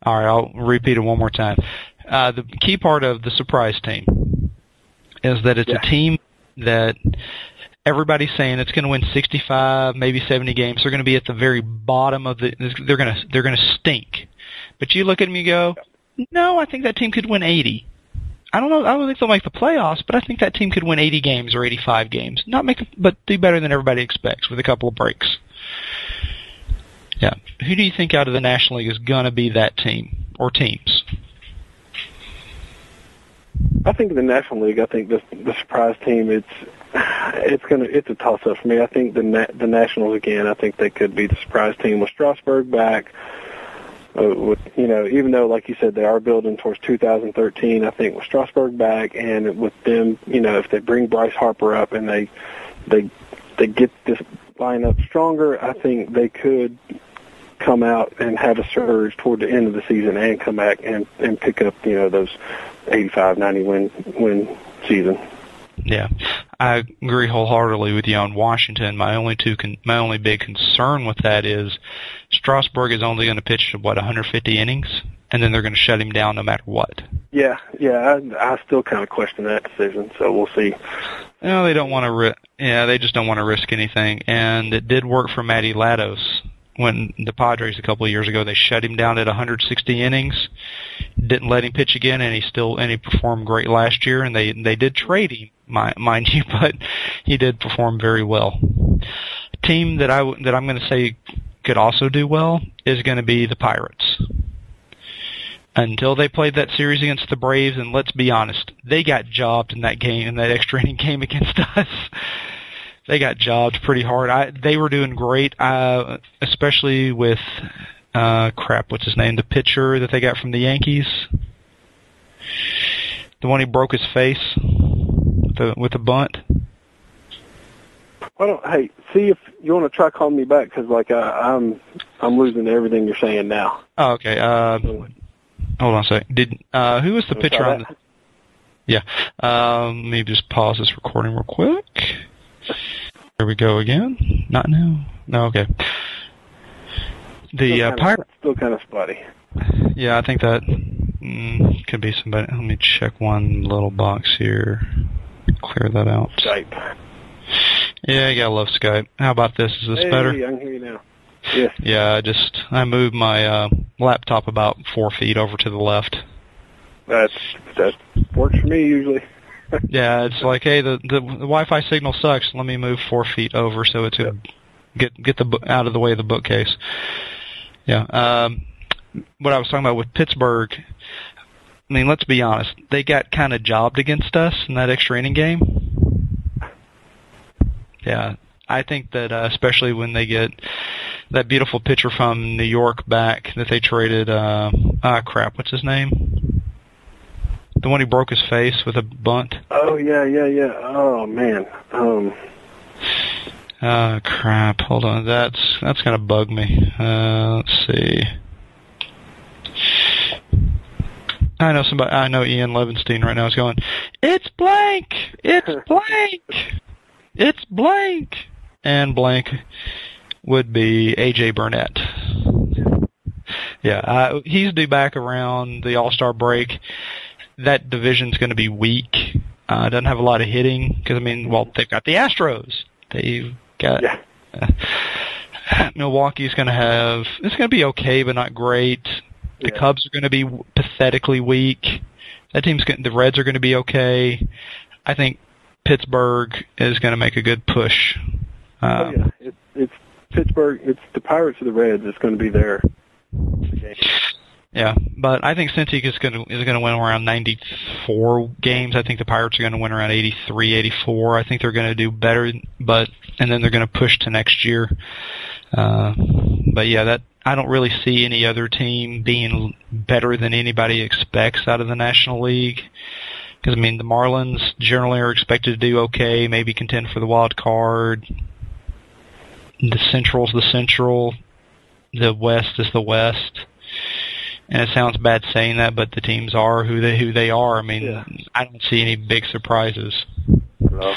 All right, I'll repeat it one more time. Uh, the key part of the surprise team is that it's Yeah. a team that everybody's saying it's going to win 65, maybe 70 games. They're going to be at the very bottom of the. They're going to they're going to stink. But you look at them, you go, no, I think that team could win 80. I don't know. I don't think they'll make the playoffs, but I think that team could win 80 games or 85 games. Not make, but do better than everybody expects with a couple of breaks. Yeah. Who do you think out of the National League is to be that team or teams? I think the National League, I think the the surprise team. It's it's gonna it's a toss up for me. I think the the Nationals again. I think they could be the surprise team with Strasburg back. Uh, with you know, even though like you said they are building towards 2013, I think with Strasburg back and with them, you know, if they bring Bryce Harper up and they they they get this lineup stronger, I think they could come out and have a surge toward the end of the season and come back and and pick up you know those 85, 90 win win season. Yeah, I agree wholeheartedly with you on Washington. My only two, con- my only big concern with that is Strasburg is only going to pitch what 150 innings, and then they're going to shut him down no matter what. Yeah, yeah, I, I still kind of question that decision, so we'll see. No, they don't want to. Ri- yeah, they just don't want to risk anything. And it did work for Matty Latos when the Padres a couple of years ago they shut him down at 160 innings, didn't let him pitch again, and he still and he performed great last year. And they they did trade him, mind you, but he did perform very well. Team that I that I'm going to say could also do well is going to be the Pirates. Until they played that series against the Braves, and let's be honest, they got jobbed in that game, in that extra inning game against us. they got jobbed pretty hard. I, they were doing great, uh, especially with, uh, crap, what's his name? The pitcher that they got from the Yankees. The one who broke his face with a, with the bunt. Don't hey see if you want to try calling me back because like I, I'm I'm losing everything you're saying now. Oh, okay. Uh, hold on a sec. Did uh, who was the pitcher on the? Yeah. Um, let me just pause this recording real quick. Here we go again. Not now. No. Okay. The uh, pirate. still kind of spotty. Yeah, I think that mm, could be somebody. Let me check one little box here. Clear that out. Skype. Yeah, you gotta love Skype. How about this? Is this hey, better? I can hear you now. Yes. Yeah, I just I moved my uh, laptop about four feet over to the left. That's that works for me usually. Yeah, it's like, hey, the, the the Wi-Fi signal sucks. Let me move four feet over so it's gonna get get the out of the way of the bookcase. Yeah. Um, what I was talking about with Pittsburgh. I mean, let's be honest. They got kind of jobbed against us in that extra inning game. Yeah, I think that uh, especially when they get that beautiful pitcher from New York back that they traded. Uh, ah, crap. What's his name? The one who broke his face with a bunt. Oh yeah, yeah, yeah. Oh man. Um. Oh crap! Hold on, that's that's gonna bug me. Uh, let's see. I know somebody. I know Ian Levinstein right now is going. It's blank. It's blank. It's blank. And blank would be AJ Burnett. Yeah, uh, he's due back around the All Star break. That division's going to be weak. Uh, doesn't have a lot of hitting because I mean, well, they've got the Astros. They've got Yeah. Milwaukee's going to have. It's going to be okay, but not great. The Yeah. Cubs are going to be pathetically weak. That team's going. The Reds are going to be okay. I think Pittsburgh is going to make a good push. Oh Um, yeah. It's it's Pittsburgh. It's the Pirates or the Reds. It's going to be their game. Yeah, but I think Cincy is going to is going to win around 94 games. I think the Pirates are going to win around 83, 84. I think they're going to do better, but and then they're going to push to next year. Uh, but yeah, that I don't really see any other team being better than anybody expects out of the National League. Because I mean, the Marlins generally are expected to do okay, maybe contend for the wild card. The Central's the Central. The West is the West and it sounds bad saying that, but the teams are who they who they are. I mean, Yeah. I don't see any big surprises No.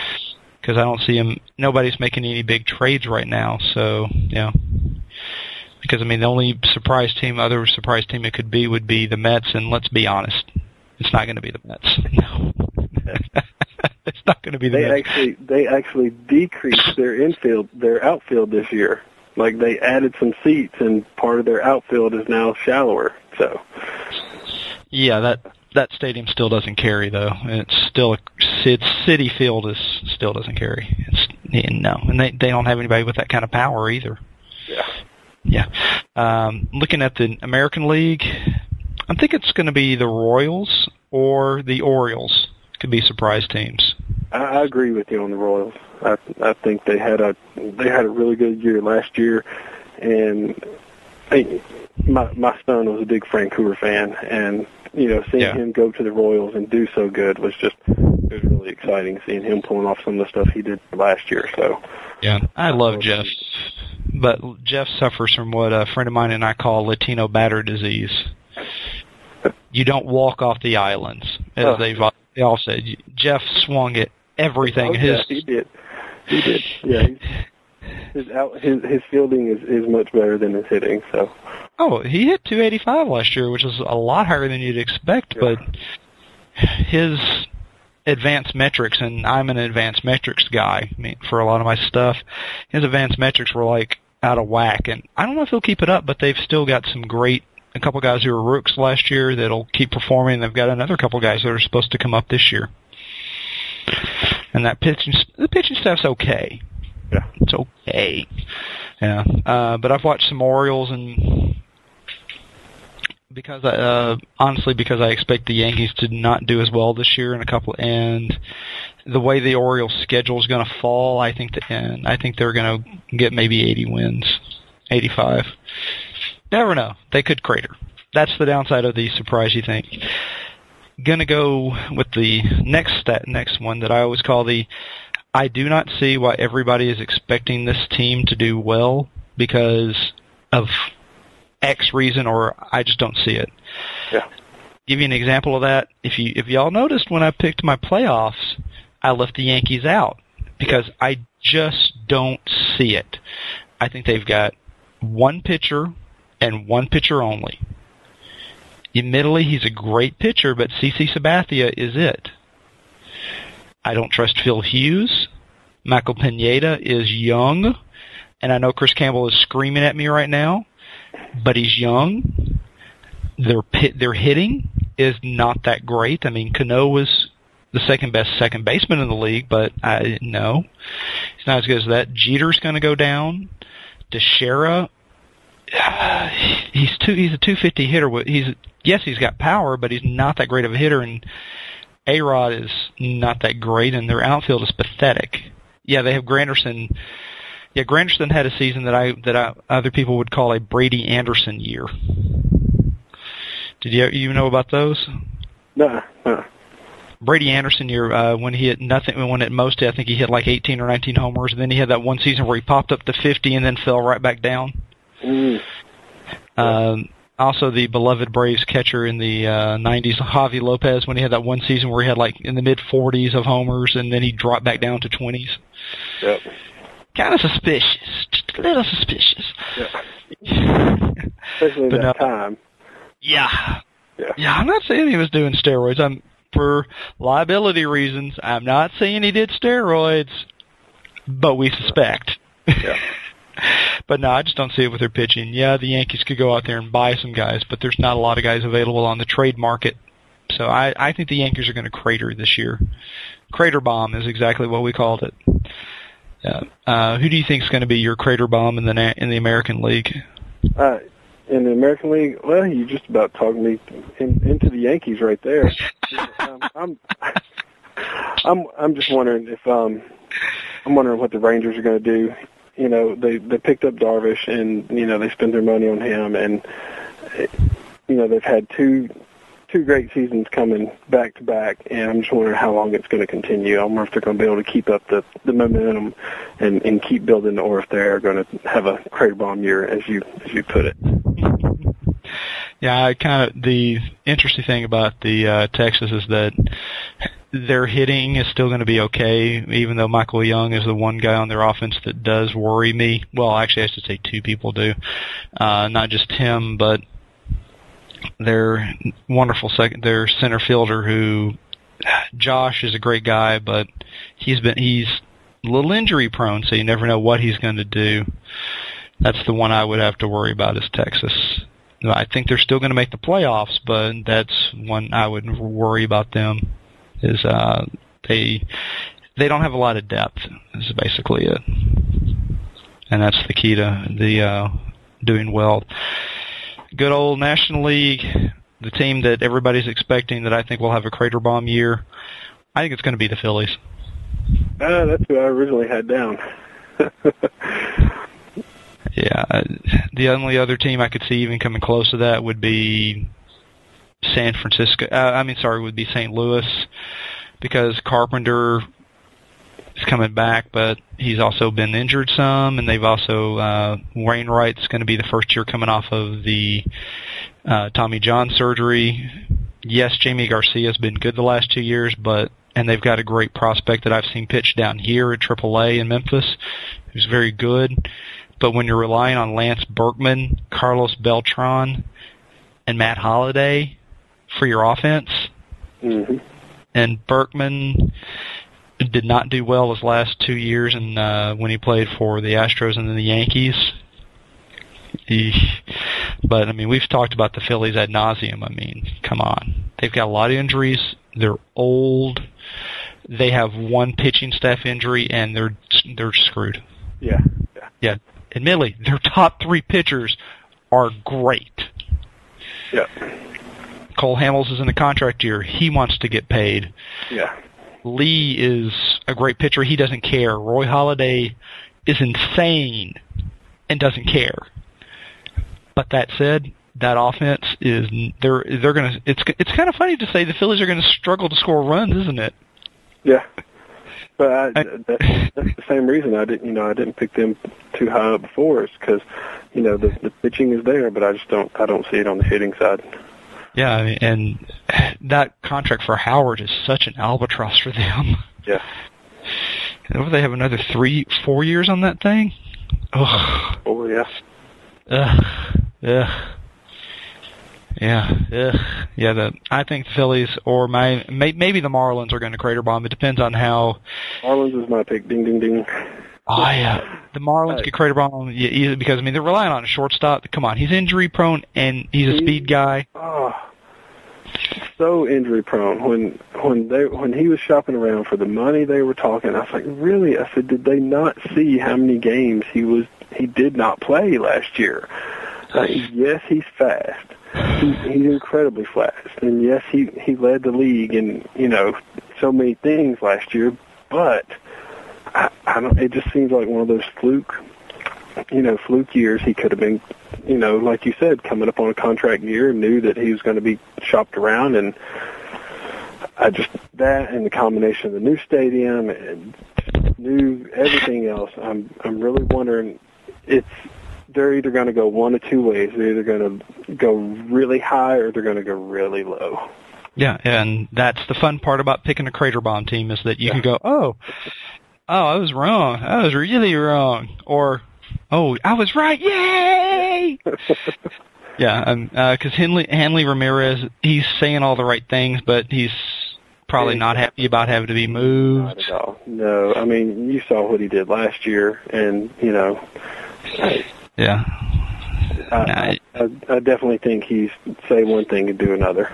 because I don't see them. Nobody's making any big trades right now, so yeah. Because I mean, the only surprise team, other surprise team it could be would be the Mets, and let's be honest, it's not going to be the Mets. No, it's not going to be the They Mets. actually they actually decreased their infield their outfield this year. Like they added some seats and part of their outfield is now shallower. So Yeah, that that stadium still doesn't carry though. It's still a it's Citi Field is still doesn't carry. It's no, and they they don't have anybody with that kind of power either. yeah. Yeah. Um, looking at the American League, I think it's going to be the Royals or the Orioles could be surprise teams. I, I agree with you on the Royals. I I think they had a they had a really good year last year, and I, my my son was a big Francoeur fan, and you know seeing Yeah. him go to the Royals and do so good was just it was really exciting. Seeing him pulling off some of the stuff he did last year. So Yeah, I love Jeff, but Jeff suffers from what a friend of mine and I call Latino batter disease. You don't walk off the islands, as Oh. they've they all said. Jeff swung at everything. Oh, His yeah, he did. He did. Yeah. His out his his fielding is is much better than his hitting. So Oh, he hit 285 last year, which is a lot higher than you'd expect, Yeah. but his advanced metrics, and I'm an advanced metrics guy I mean, for a lot of my stuff, his advanced metrics were like out of whack, and I don't know if he'll keep it up, but they've still got some great, a couple guys who were rooks last year that'll keep performing, they've got another couple guys that are supposed to come up this year. And that pitching, the pitching staff's okay. Yeah. It's okay. Yeah, uh, but I've watched some Orioles and because I, uh, honestly because I expect the Yankees to not do as well this year in a couple and the way the Orioles schedule is going to fall, I think that and I think they're going to get maybe 80 wins, 85. Never know. They could crater. That's the downside of the surprise you think. Gonna go with the next stat, next one that I always call the I do not see why everybody is expecting this team to do well because of X reason or I just don't see it. Yeah. Give you an example of that. If you if y'all noticed when I picked my playoffs, I left the Yankees out because I just don't see it. I think they've got one pitcher and one pitcher only. Admittedly, he's a great pitcher, but CC Sabathia is it. I don't trust Phil Hughes. Michael Pineda is young, and I know Chris Campbell is screaming at me right now, but he's young. Their pit, their hitting is not that great. I mean, Cano was the second best second baseman in the league, but I no, he's not as good as that. Jeter's going to go down. Teixeira, uh, he's two. He's a 250 hitter. He's yes, he's got power, but he's not that great of a hitter. And A Rod is not that great, and their outfield is pathetic. Yeah, they have Granderson. Yeah, Granderson had a season that I that I, other people would call a Brady Anderson year. Did you you know about those? No, no. Brady Anderson year uh, when he hit nothing when at most I think he hit like 18 or 19 homers and then he had that one season where he popped up to 50 and then fell right back down. Mm. Um, also the beloved Braves catcher in the uh, 90s, Javi Lopez, when he had that one season where he had like in the mid 40s of homers and then he dropped back down to 20s. Yep. Kind of suspicious, just a little suspicious. Yeah. Especially But that no. time. Yeah. Yeah. Yeah, I'm not saying he was doing steroids. I'm for liability reasons. I'm not saying he did steroids, but we suspect. Yeah. but no, I just don't see it with their pitching. Yeah, the Yankees could go out there and buy some guys, but there's not a lot of guys available on the trade market. So I, I think the Yankees are going to crater this year. Crater bomb is exactly what we called it. Yeah. Uh, who do you think is going to be your crater bomb in the na- in the American League? Uh, in the American League, well, you just about talked me in, into the Yankees right there. um, I'm, I'm, I'm just wondering if um, I'm wondering what the Rangers are going to do. You know, they they picked up Darvish, and you know they spent their money on him, and you know they've had two two great seasons coming back to back, and I'm just wondering how long it's going to continue. I wonder if they're going to be able to keep up the the momentum and and keep building, or if they're going to have a crater bomb year, as you as you put it. Yeah, I kind of the interesting thing about the uh, Texas is that their hitting is still going to be okay, even though Michael Young is the one guy on their offense that does worry me. Well, actually, I should say two people do, uh, not just him, but their wonderful second, their center fielder who Josh is a great guy, but he's been he's a little injury prone, so you never know what he's going to do. That's the one I would have to worry about is Texas. I think they're still going to make the playoffs, but that's one I would worry about them. Is uh, they they don't have a lot of depth. Is basically it, and that's the key to the uh, doing well. Good old National League, the team that everybody's expecting that I think will have a crater bomb year. I think it's going to be the Phillies. Uh, that's who I originally had down. Yeah, uh, the only other team I could see even coming close to that would be San Francisco. Uh, I mean, sorry, would be St. Louis because Carpenter is coming back, but he's also been injured some, and they've also uh, Wainwright's going to be the first year coming off of the uh, Tommy John surgery. Yes, Jamie Garcia's been good the last two years, but and they've got a great prospect that I've seen pitch down here at AAA in Memphis, who's very good. But when you're relying on Lance Berkman, Carlos Beltran, and Matt Holliday for your offense, hmm and Berkman did not do well his last two years, and uh, when he played for the Astros and then the Yankees. He, but I mean, we've talked about the Phillies ad nauseum. I mean, come on, they've got a lot of injuries. They're old. They have one pitching staff injury, and they're they're screwed. Yeah. Yeah. Yeah, admittedly, their top three pitchers are great. Yeah. Cole Hamels is in a contract year. He wants to get paid. Yeah. Lee is a great pitcher. He doesn't care. Roy Halladay is insane and doesn't care. But that said, that offense is they're they're gonna. It's it's kind of funny to say the Phillies are going to struggle to score runs, isn't it? Yeah. But I, that, that's the same reason I didn't, you know, I didn't pick them too high up before is because, you know, the the pitching is there, but I just don't, I don't see it on the hitting side. Yeah, I mean, and that contract for Howard is such an albatross for them. Yeah. What, they have another three, four years on that thing? Ugh. Oh yeah. Ugh. Ugh. Yeah, ugh. yeah. The I think the Phillies or my may, maybe the Marlins are going to crater bomb. It depends on how. Marlins is my pick. Ding ding ding. Oh yeah, uh, the Marlins uh, could crater bomb yeah, either because I mean they're relying on a shortstop. Come on, he's injury prone and he's a speed guy. Oh, so injury prone. When when they when he was shopping around for the money they were talking, I was like, really? I said, did they not see how many games he was he did not play last year? Uh, yes, he's fast. He, he's incredibly fast, and yes, he he led the league in you know so many things last year. But I, I don't. It just seems like one of those fluke, you know, fluke years. He could have been, you know, like you said, coming up on a contract year, and knew that he was going to be shopped around, and I just that and the combination of the new stadium and new everything else. I'm I'm really wondering. It's they're either going to go one of two ways. They're either going to go really high or they're going to go really low. Yeah, and that's the fun part about picking a crater bomb team is that you can go, oh, oh, I was wrong. I was really wrong, or oh, I was right. Yay! yeah, um, because Henley Hanley Ramirez, he's saying all the right things, but he's probably not happy about having to be Not moved. at all. No, I mean you saw what he did last year, and you know, I, Yeah, I, I, I definitely think he's say one thing and do another.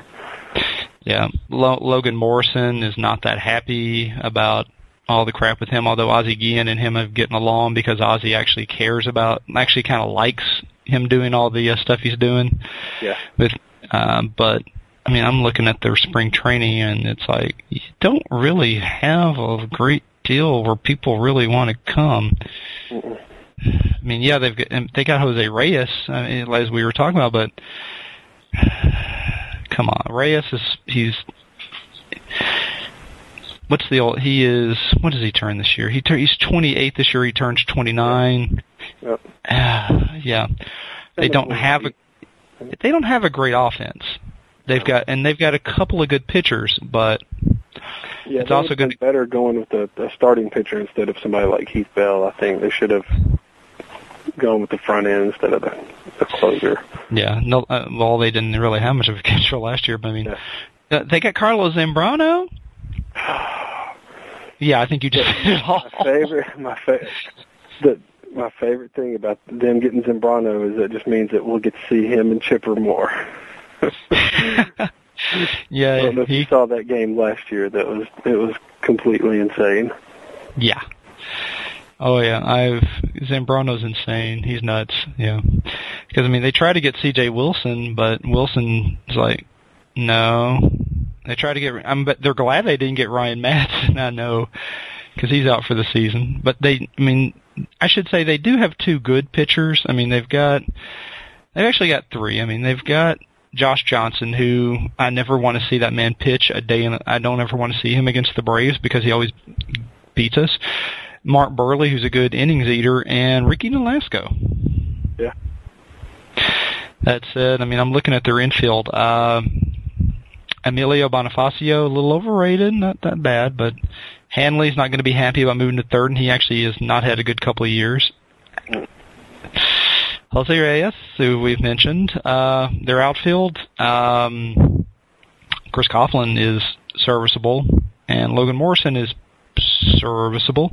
yeah. Lo- Logan Morrison is not that happy about all the crap with him. Although Ozzie Guillen and him have getting along because Ozzie actually cares about, actually kind of likes him doing all the uh, stuff he's doing. Yeah. With, um, but I mean, I'm looking at their spring training, and it's like you don't really have a great deal where people really want to come. Mm-mm. I mean, yeah, they've got, they got Jose Reyes, I mean, as we were talking about, but come on, Reyes is he's what's the old? He is what does he turn this year? He tur- he's 28 this year. He turns 29. Yep. Ah, yeah, they don't have a they don't have a great offense. They've got and they've got a couple of good pitchers, but Yeah, It's also would've been better going with the, the starting pitcher instead of somebody like Heath Bell. I think they should have gone with the front end instead of the, the closer. yeah, no. Uh, well, they didn't really have much of a control last year, but I mean, Yeah. uh, they got Carlos Zambrano. Yeah, I think you just it all. My favorite, my favorite, the my favorite thing about them getting Zambrano is that it just means that we'll get to see him and Chipper more. I yeah, don't know if you saw that game last year. That was it was completely insane. yeah. Oh yeah, I've Zambrano's insane. He's nuts. Yeah, because I mean they try to get C.J. Wilson, but Wilson's like, no. They try to get. I'm but they're glad they didn't get Ryan Madson. I know, because he's out for the season. But they, I mean, I should say they do have two good pitchers. I mean they've got, they've actually got three. I mean they've got Josh Johnson, who I never want to see that man pitch a day, and I don't ever want to see him against the Braves because he always beats us. Mark Buehrle, who's a good innings eater, and Ricky Nolasco. Yeah. That said, I mean, I'm looking at their infield. Uh, Emilio Bonifacio, a little overrated, not that bad, but Hanley's not going to be happy about moving to third, and he actually has not had a good couple of years. Jose Reyes, who we've mentioned, uh, their outfield, um, Chris Coghlan is serviceable, and Logan Morrison is serviceable.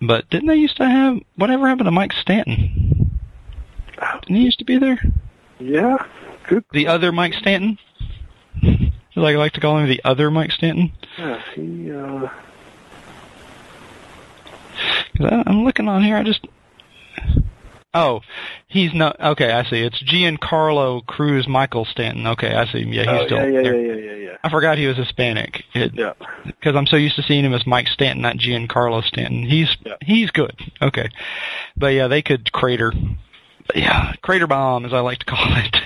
But didn't they used to have whatever happened to Mike Stanton? Didn't he used to be there? Yeah, good. The other Mike Stanton? Like I like to call him the other Mike Stanton. Yeah, he uh, I, I'm looking on here. I just Oh, he's not. Okay, I see. It's Giancarlo Cruz Michael Stanton. Okay, I see. Yeah, he's oh, still yeah, yeah, there. yeah, yeah, yeah, yeah. I forgot he was Hispanic. It, Yeah. because I'm so used to seeing him as Mike Stanton, not Giancarlo Stanton. He's Yeah. he's good. Okay, but yeah, they could crater. Yeah, crater bomb, as I like to call it.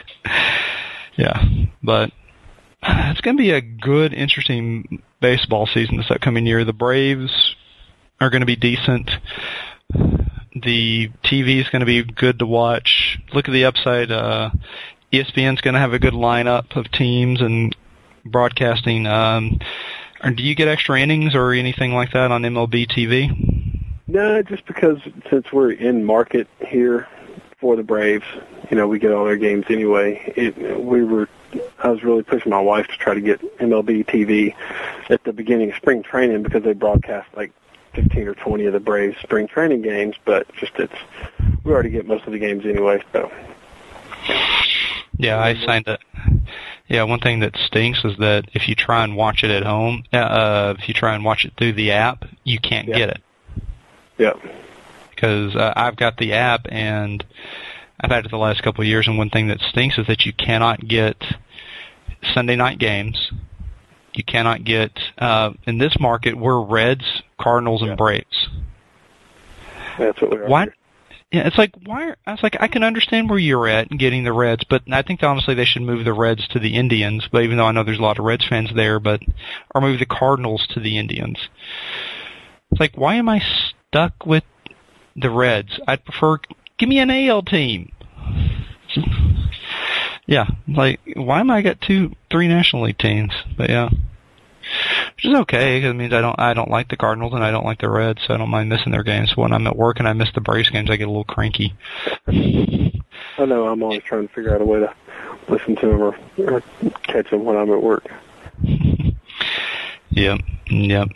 Yeah, but it's going to be a good, interesting baseball season this upcoming year. The Braves are going to be decent. The TV is going to be good to watch. Look at the upside. Uh, ESPN's going to have a good lineup of teams and broadcasting. Um, do you get extra innings or anything like that on MLB TV? No, just because since we're in market here for the Braves, you know, we get all their games anyway. It, we were, I was really pushing my wife to try to get MLB TV at the beginning of spring training because they broadcast like 15 or 20 of the Braves spring training games, but just it's, we already get most of the games anyway, so. Yeah, I signed it. Yeah, one thing that stinks is that if you try and watch it at home, uh, uh, if you try and watch it through the app, you can't Yeah. get it Yeah. Because uh, I've got the app and I've had it the last couple of years. And one thing that stinks is that you cannot get Sunday night games. You cannot get uh, in this market. We're Reds, Cardinals, Yeah. and Braves. That's what we are. Why? here. Yeah, it's like why? Are, I was like, I can understand where you're at and getting the Reds, but I think honestly they should move the Reds to the Indians. But even though I know there's a lot of Reds fans there, but or move the Cardinals to the Indians. It's like why am I stuck with the Reds? I'd prefer give me an AL team. Yeah, like why am I got two, three National League teams? But yeah, which is okay because it means I don't, I don't like the Cardinals and I don't like the Reds, so I don't mind missing their games. When I'm at work and I miss the Braves games, I get a little cranky. I know I'm always trying to figure out a way to listen to them or, or catch them when I'm at work. Yep, yep.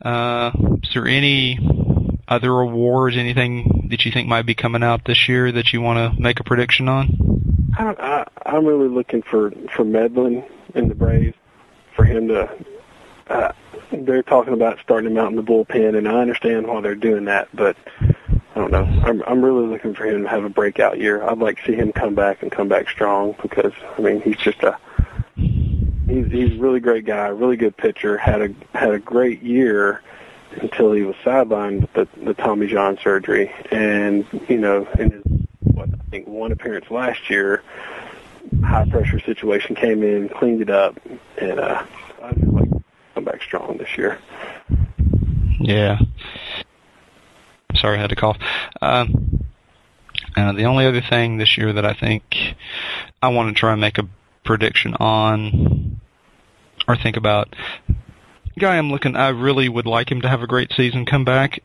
Uh, is there any other awards, anything that you think might be coming out this year that you want to make a prediction on? I, I I'm really looking for for Medlen in the Braves for him to. Uh, they're talking about starting him out in the bullpen, and I understand why they're doing that, but I don't know. I'm I'm really looking for him to have a breakout year. I'd like to see him come back and come back strong because I mean he's just a he's he's a really great guy, really good pitcher. Had a had a great year until he was sidelined with the the Tommy John surgery, and you know in his what I think one appearance last year, high pressure situation came in, cleaned it up, and uh, I just like come back strong this year. Yeah. Sorry, I had to cough. Um, uh, the only other thing this year that I think I want to try and make a prediction on or think about, guy I'm looking, I really would like him to have a great season, come back.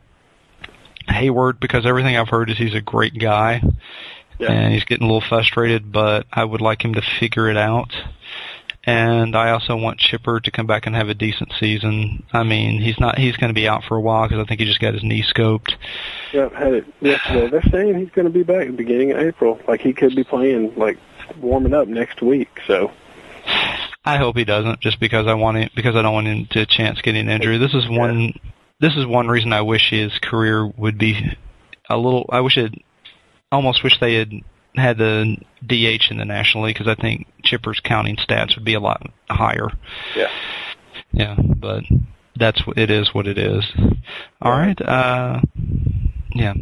Heyward, because everything I've heard is he's a great guy, Yeah. and he's getting a little frustrated, but I would like him to figure it out. And I also want Chipper to come back and have a decent season. I mean, he's not, he's going to be out for a while because I think he just got his knee scoped. Yeah, had it yesterday. They're saying he's going to be back at the beginning of April. Like he could be playing, like warming up next week. So I hope he doesn't, just because I want him, because I don't want him to chance getting injured. This is one, this is one reason I wish his career would be a little. I wish it, almost wish they had had the DH in the National League because I think Chipper's counting stats would be a lot higher. yeah, Yeah, but that's what it is. What it is. All right. Uh, yeah.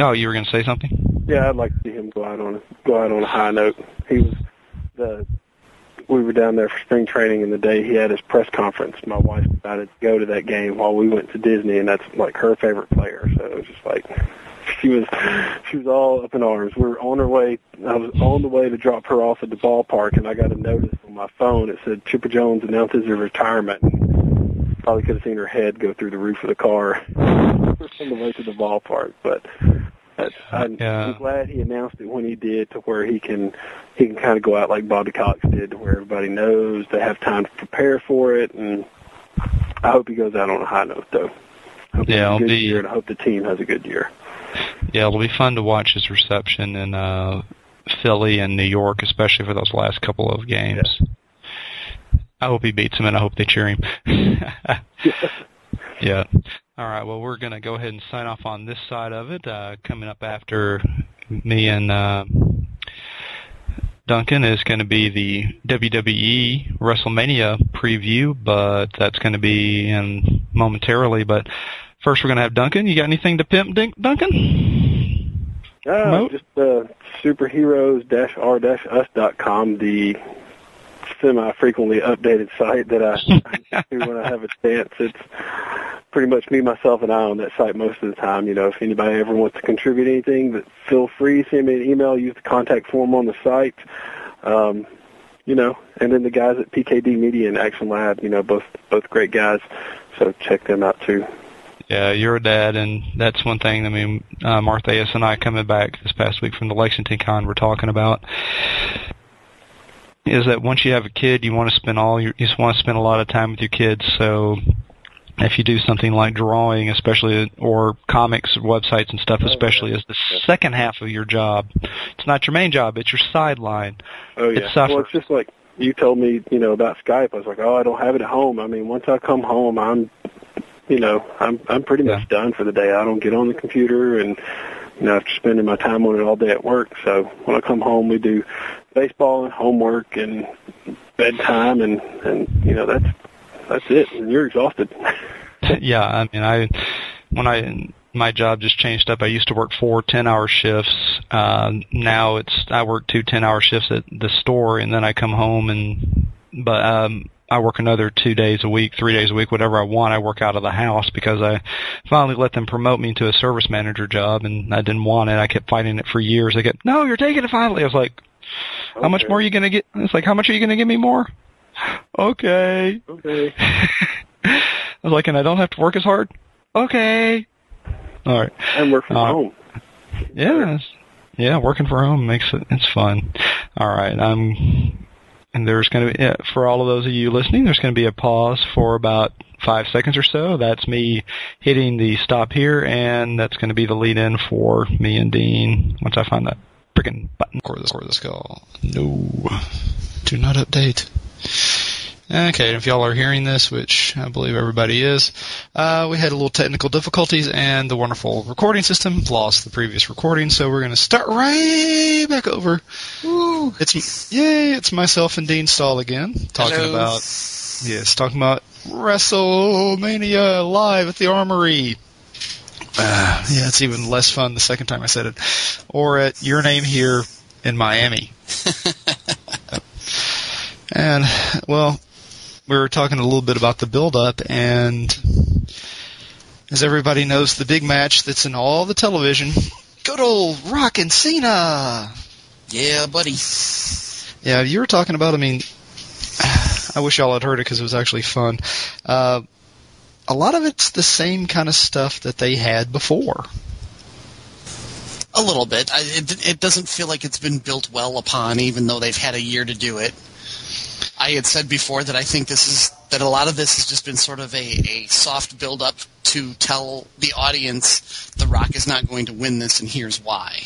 Oh, you were going to say something? yeah, I'd like to see him go out on a, go out on a high note. He was the. We were down there for spring training, and the day he had his press conference, my wife decided to go to that game while we went to Disney, and that's like her favorite player. So it was just like she was she was all up in arms. We were on our way. I was on the way to drop her off at the ballpark, and I got a notice on my phone. It said Chipper Jones announces his retirement. Probably could have seen her head go through the roof of the car on the way to the ballpark, but. That's, I'm, Yeah. I'm glad he announced it when he did, to where he can he can kind of go out like Bobby Cox did, to where everybody knows they have time to prepare for it, and I hope he goes out on a high note, though. I hope Yeah, has a I'll good be- year, and I hope the team has a good year. Yeah, it'll be fun to watch his reception in uh, Philly and New York, especially for those last couple of games. I hope he beats him, and I hope they cheer him. yeah. All right. Well, we're going to go ahead and sign off on this side of it. Uh, coming up after me and uh, Duncan is going to be the WWE WrestleMania preview, but that's going to be in momentarily. But first, we're going to have Duncan. You got anything to pimp, Dink, Duncan? Uh, Promote? just uh, superheroes-r-us.com, the semi-frequently updated site that I, I do when I have a chance. It's pretty much me, myself, and I on that site most of the time. You know, if anybody ever wants to contribute anything, but feel free, send me an email, use the contact form on the site. Um, you know, and then the guys at PKD Media and Action Lab, you know, both both great guys. So check them out too. Yeah, you're a dad, and that's one thing. I mean, uh, Martheus and I coming back this past week from the Lexington Con, we're talking about is that once you have a kid, you want to spend all your, you just want to spend a lot of time with your kids. So if you do something like drawing, especially or comics, websites and stuff, oh, especially as the second half of your job, it's not your main job; it's your sideline. Oh It yeah. suffers. Well, it's just like you told me, you know, about Skype. I was like, oh, I don't have it at home. I mean, once I come home, I'm, you know, I'm I'm pretty much done for the day. I don't get on the computer, and you know, after spending my time on it all day at work. So when I come home, we do baseball and homework and bedtime, and and you know, that's that's it. And you're exhausted. yeah, I mean, I when I my job just changed up. I used to work four ten-hour shifts. Uh, now it's I work two ten-hour shifts at the store, and then I come home and but um, I work another two days a week, three days a week, whatever I want. I work out of the house because I finally let them promote me to a service manager job, and I didn't want it. I kept fighting it for years. They kept, no, you're taking it finally. I was like, how much more are you going to get? It's like, how much are you going to give me more? Okay. Okay. I was like, and I don't have to work as hard? Okay. All right. And work from Uh, home. Yes. Yeah, working from home makes it, it's fun. All right. I'm. and there's going to be, yeah, for all of those of you listening, there's going to be a pause for about five seconds or so. That's me hitting the stop here, and that's going to be the lead in for me and Dean once I find that freaking button. Record this, record this call. No. Do not update. Okay, if y'all are hearing this, which I believe everybody is, uh, we had a little technical difficulties and the wonderful recording system lost the previous recording, so we're going to start right back over. Woo! It's yay! It's myself and Dean Stahl again talking Hello. about yes, talking about WrestleMania live at the Armory. Uh, yeah, it's even less fun the second time I said it. Or at Your Name Here in Miami. and, well, we were talking a little bit about the build-up, and as everybody knows, the big match that's in all the television, good old Rock and Cena! Yeah, buddy. Yeah, you were talking about, I mean, I wish y'all had heard it because it was actually fun. Uh, a lot of it's the same kind of stuff that they had before. A little bit. I, it, it doesn't feel like it's been built well upon, even though they've had a year to do it. I had said before that I think this is that a lot of this has just been sort of a, a soft build up to tell the audience The Rock is not going to win this, and here's why.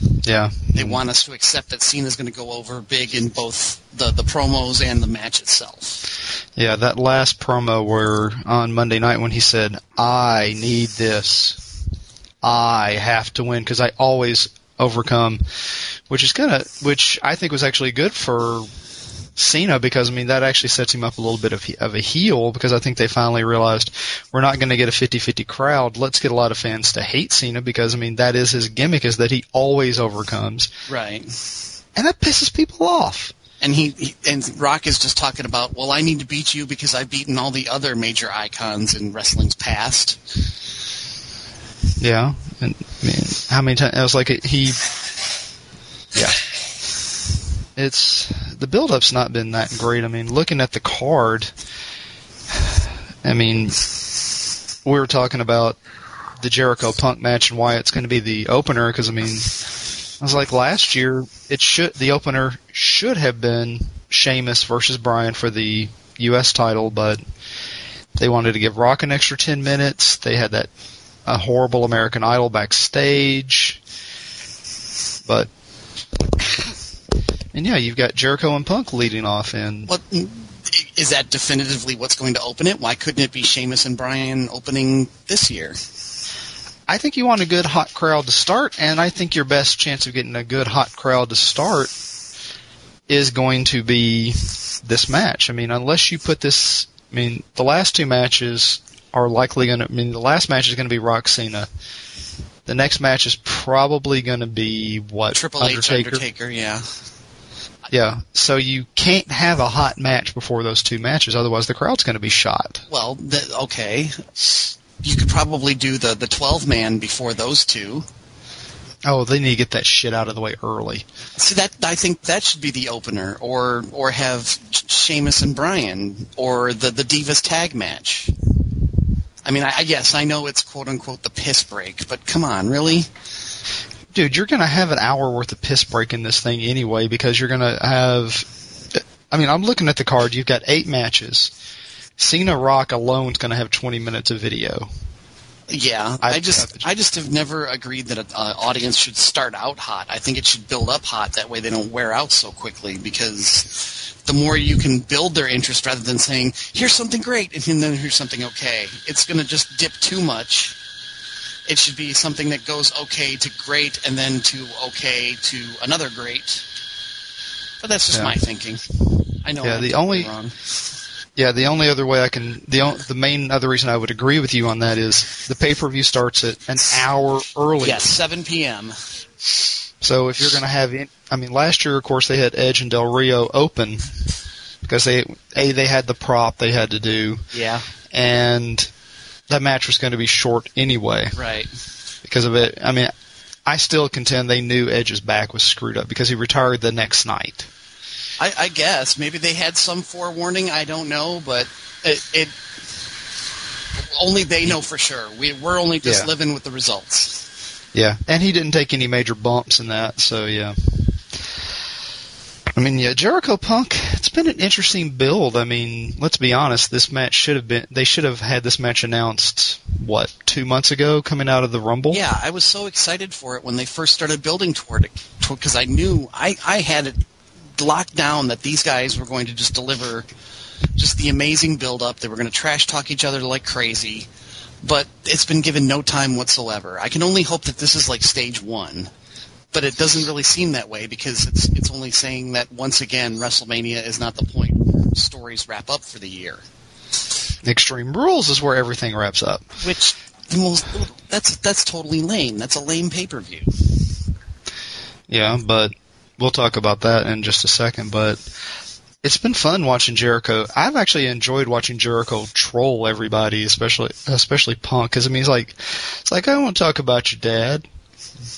Yeah. They want us to accept that Cena's going to go over big in both the, the promos and the match itself. Yeah, that last promo where on Monday night when he said, "I need this, I have to win because I always overcome," which is kind of which I think was actually good for Cena because I mean that actually sets him up a little bit of of a heel because I think they finally realized we're not going to get a 50-50 crowd. Let's get a lot of fans to hate Cena because I mean that is his gimmick is that he always overcomes, Right. and that pisses people off. And he, he and Rock is just talking about, well, I need to beat you because I've beaten all the other major icons in wrestling's past. Yeah, and I mean, how many times? I was like, he, yeah. It's the build-up's not been that great. I mean, looking at the card, I mean, we were talking about the Jericho Punk match and why it's going to be the opener because I mean, I was like last year it should the opener should have been Sheamus versus Bryan for the U.S. title, but they wanted to give Rock an extra ten minutes. They had that a horrible American Idol backstage, but and yeah, you've got Jericho and Punk leading off, and What is that definitively what's going to open it? Why couldn't it be Sheamus and Bryan opening this year? I think you want a good hot crowd to start, and I think your best chance of getting a good hot crowd to start is going to be this match. I mean, unless you put this, I mean, the last two matches are likely going to, I mean, the last match is going to be Rock Cena. The next match is probably going to be what Triple H Undertaker, yeah. Yeah, so you can't have a hot match before those two matches, otherwise the crowd's going to be shot. Well, th- okay. You could probably do the the 12 man before those two. Oh, they need to get that shit out of the way early. See that I think that should be the opener, or or have Sheamus and Bryan, or the the Divas tag match. I mean, I, I yes, I know it's quote unquote the piss break, but come on, really? Dude, you're going to have an hour worth of piss break in this thing anyway because you're going to have. I mean, I'm looking at the card. You've got eight matches. Cena Rock alone is going to have 20 minutes of video. Yeah, I- I, just I just have never agreed that an audience should start out hot. I think it should build up hot. That way they don't wear out so quickly. Because the more you can build their interest, rather than saying here's something great and then here's something okay, it's going to just dip too much. It should be something that goes okay to great and then to okay to another great. But that's just Yeah. my thinking. I know Yeah, I'm the only- wrong. Yeah, the only other way I can the the main other reason I would agree with you on that is the pay per view starts at an hour early. Yes, 7 p.m. So if you're going to have, in, I mean, last year of course they had Edge and Del Rio open because they a they had the prop they had to do, Yeah, and that match was going to be short anyway right. because of it. I mean, I still contend they knew Edge's back was screwed up because he retired the next night. I, I guess maybe they had some forewarning. I don't know, but it, it only they know for sure. We we're only just Yeah. living with the results. Yeah, and he didn't take any major bumps in that, so yeah. I mean, yeah, Jericho Punk. It's been an interesting build. I mean, let's be honest. This match should have been. They should have had this match announced. What two months ago, coming out of the Rumble. Yeah, I was so excited for it when they first started building toward it because I knew I I had it locked down that these guys were going to just deliver just the amazing build up. They were going to trash talk each other like crazy. But it's been given no time whatsoever. I can only hope that this is like stage one. But it doesn't really seem that way because it's it's only saying that once again WrestleMania is not the point where stories wrap up for the year. Extreme Rules is where everything wraps up. Which the most, that's that's totally lame. That's a lame pay per view. Yeah, but we'll talk about that in just a second. But it's been fun watching Jericho. I've actually enjoyed watching Jericho troll everybody, especially especially Punk, because I mean, he's like, it's like I don't want to talk about your dad,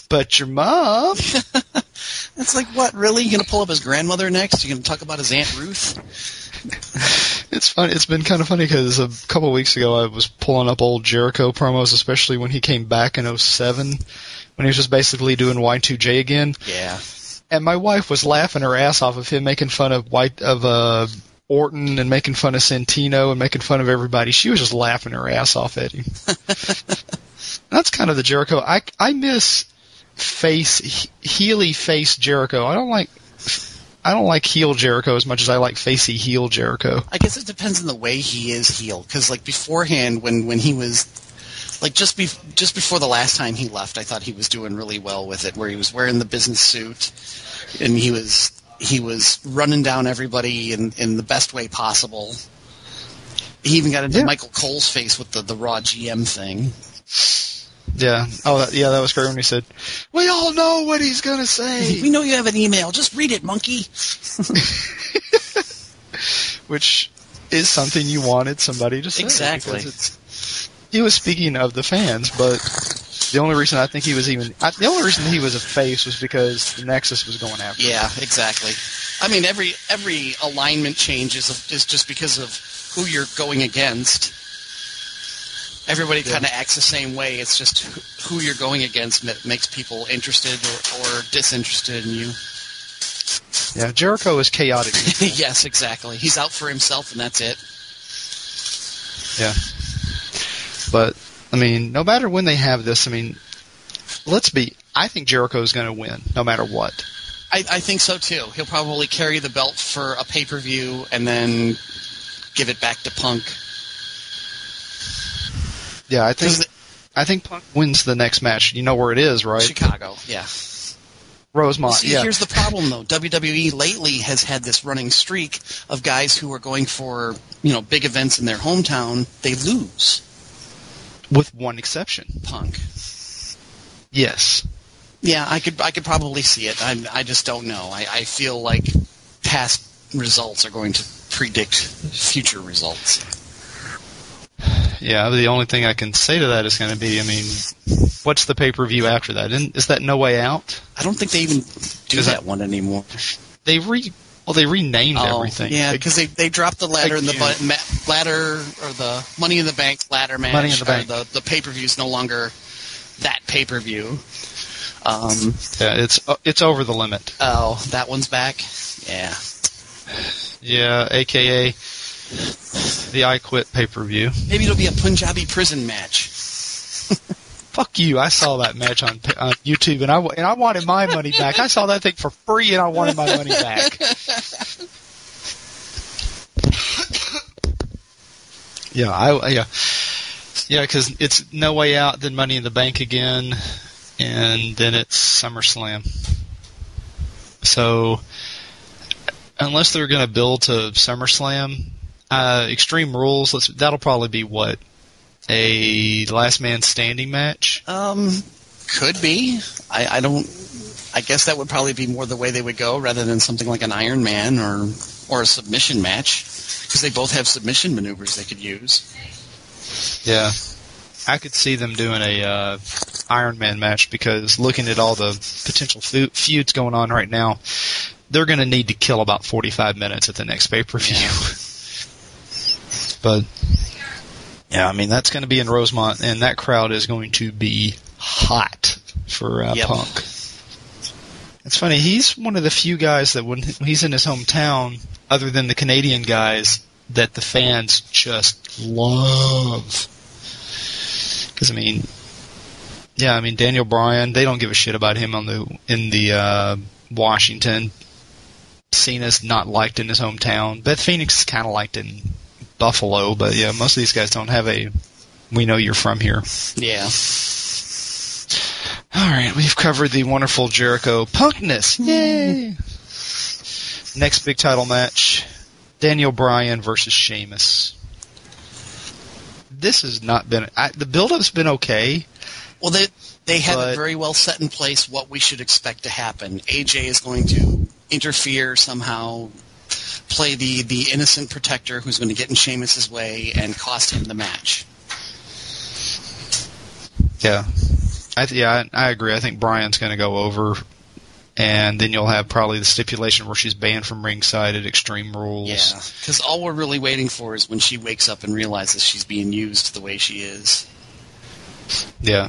but your mom. It's like what really? You gonna pull up his grandmother next? You gonna talk about his aunt Ruth? It's fun. It's been kind of funny because a couple of weeks ago I was pulling up old Jericho promos, especially when he came back in '07, when he was just basically doing Y2J again. Yeah. and my wife was laughing her ass off of him making fun of white of uh Orton and making fun of Santino and making fun of everybody. She was just laughing her ass off at him. That's kind of the Jericho. I I miss face he- heely face Jericho. I don't like I don't like heel Jericho as much as I like facey heel Jericho. I guess it depends on the way he is healed. Because like beforehand, when when he was like just be just before the last time he left, I thought he was doing really well with it, where he was wearing the business suit and he was he was running down everybody in in the best way possible. He even got into Yeah. Michael Cole's face with the the raw GM thing. Yeah. Oh, that, yeah, that was great when he said, "We all know what he's gonna say," We know you have an email. Just read it, monkey. which is something you wanted somebody to say. Exactly. He was speaking of the fans, but the only reason I think he was even I, the only reason he was a face was because the Nexus was going after. him. Yeah, exactly. I mean, every every alignment change is is just because of who you're going against. Everybody kind of acts the same way. It's just who- you're going against ma- makes people interested or, or disinterested in you. Yeah, Jericho is chaotic. yes, exactly. He's out for himself, and that's it. yeah. But I mean, no matter when they have this, I mean, let's be. I think Jericho is going to win, no matter what. I, I think so too. He'll probably carry the belt for a pay per view, and then give it back to Punk. Yeah, I think 'Cause I think Punk wins the next match. You know where it is, right? Chicago, yeah. Rosemont. See, yeah. here's the problem though. WWE lately has had this running streak of guys who are going for, you know, big events in their hometown. They lose. With one exception. Punk. Yes. Yeah, I could I could probably see it. I I just don't know. I, I feel like past results are going to predict future results. Yeah, the only thing I can say to that is going to be, I mean, what's the pay per view after that? Isn't- Is that No Way Out? I don't think they even do that that- one anymore. They re well, they renamed Oh, everything. Yeah, because they they dropped the ladder in the ma- ladder or the Money in the Bank ladder match. Money in the Bank. The the pay per view is no longer that pay per view. Um, yeah, it's it's over the limit. oh, that one's back. Yeah. Yeah, aka the I Quit pay per view. Maybe it'll be a Punjabi prison match. Fuck you! I saw that match on on YouTube, and I and I wanted my money back. I saw that thing for free, and I wanted my money back. yeah, I yeah yeah because it's no way out, then Money in the Bank again, and then it's SummerSlam. So unless they're going to build to SummerSlam, uh, Extreme Rules, let's, that'll probably be what a last man standing match. Um, could be. I, I don't. I guess that would probably be more the way they would go rather than something like an Iron Man or or a submission match because they both have submission maneuvers they could use. Yeah, I could see them doing a uh, Iron Man match because looking at all the potential fe- feuds going on right now, they're going to need to kill about 45 minutes at the next pay per view. but yeah, I mean that's going to be in Rosemont, and that crowd is going to be hot for uh, Yep. Punk. It's funny. He's one of the few guys that when he's in his hometown, other than the Canadian guys, that the fans just love. Because I mean, yeah, I mean Daniel Bryan, they don't give a shit about him on the in the uh, Washington. Cena's not liked in his hometown. Beth Phoenix is kind of liked in Buffalo, but yeah, most of these guys don't have a. We know you're from here. Yeah. All right, we've covered the wonderful Jericho punkness. Hmm. Yay! Next big title match: Daniel Bryan versus Sheamus. This has not been. I, the build-up's been okay. Well, they they have But- it very well set in place what we should expect to happen. AJ is going to interfere somehow, play the the innocent protector who's going to get in Sheamus's way and cost him the match. Yeah, I th- yeah, I, I agree. I think Bryan's going to go over, and then you'll have probably the stipulation where she's banned from ringside at Extreme Rules. Yeah, because all we're really waiting for is when she wakes up and realizes she's being used the way she is. Yeah.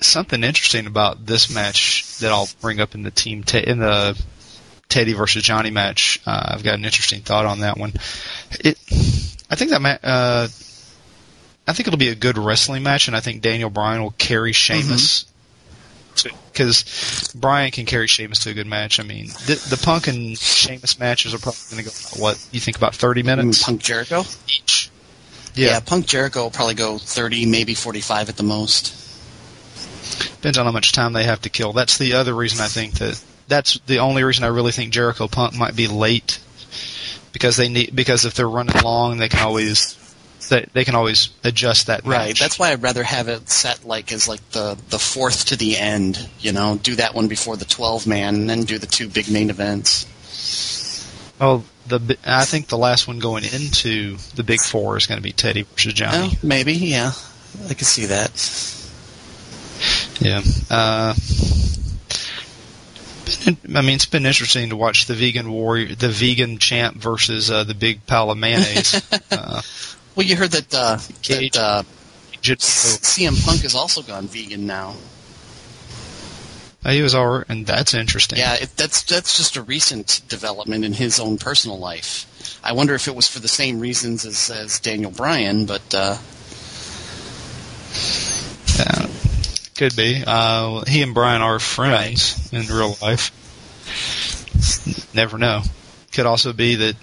Something interesting about this match that I'll bring up in the team te- in the Teddy versus Johnny match. Uh, I've got an interesting thought on that one. It, I think that ma- uh, I think it'll be a good wrestling match, and I think Daniel Bryan will carry Sheamus. Because Bryan can carry Sheamus to a good match. I mean, the, the Punk and Sheamus matches are probably going to go about, what you think about thirty minutes Punk Jericho. each. Yeah. Punk Jericho will probably go thirty, maybe forty-five at the most. Depends on how much time they have to kill. That's the other reason I think that that's the only reason I really think Jericho Punk might be late because they need because if they're running long, they can always they, they can always adjust that Right. That's why I'd rather have it set like as like the the fourth to the end. You know, do that one before the twelve man, and then do the two big main events. well, the I think the last one going into the Big Four is going to be Teddy versus Johnny. Oh, maybe. Yeah, I could see that. Yeah. Uh, I mean, it's been interesting to watch the vegan warrior, the vegan champ versus uh, the big pile of mayonnaise. uh, Well, you heard that uh, that uh. CM Punk has also gone vegan now. He was all, and that's interesting. Yeah, it, that's that's just a recent development in his own personal life. I wonder if it was for the same reasons as, as Daniel Bryan, but uh, Yeah, could be. Uh, he and Bryan are friends in real life. Never know. Could also be that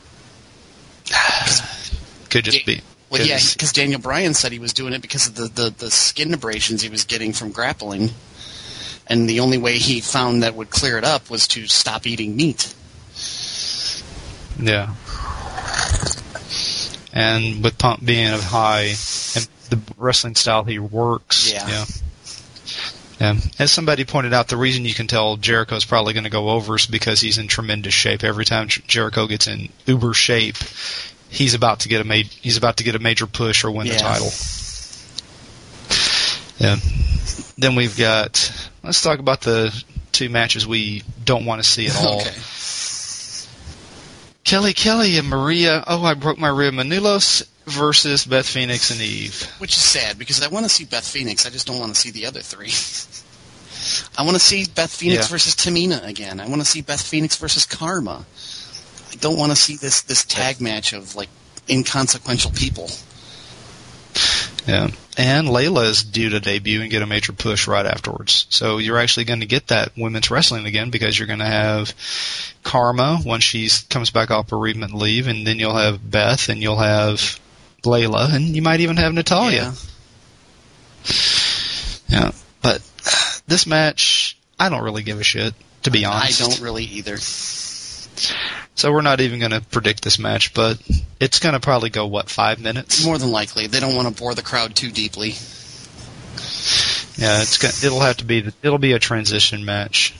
could just be. Well, yeah, Because- Daniel Bryan said he was doing it because of the, the, the skin abrasions he was getting from grappling. And the only way he found that would clear it up was to stop eating meat. Yeah. And with Pump being a high and the wrestling style he works, Yeah. yeah. Yeah. As somebody pointed out, the reason you can tell Jericho's probably going to go over is because he's in tremendous shape. Every time Jericho gets in uber shape, he's about to get a ma- he's about to get a major push or win the title. Yeah. Then we've got let's talk about the two matches we don't want to see at all. Okay. Kelly Kelly and Maria. Oh, I broke my rib. Menounos versus Beth Phoenix and Eve. Which is sad because I want to see Beth Phoenix. I just don't want to see the other three. I want to see Beth Phoenix Yeah. versus Tamina again. I want to see Beth Phoenix versus Karma. I don't want to see this this tag match of like inconsequential people. Yeah. And Layla is due to debut and get a major push right afterwards. So you're actually going to get that women's wrestling again because you're going to have Karma once she comes back off bereavement leave, and then you'll have Beth, and you'll have Layla, and you might even have Natalya. Yeah. But this match, I don't really give a shit, to be honest. I don't really either. So we're not even going to predict this match, but it's going to probably go what five minutes. More than likely, they don't want to bore the crowd too deeply. Yeah, it's gonna, it'll have to be the, it'll be a transition match.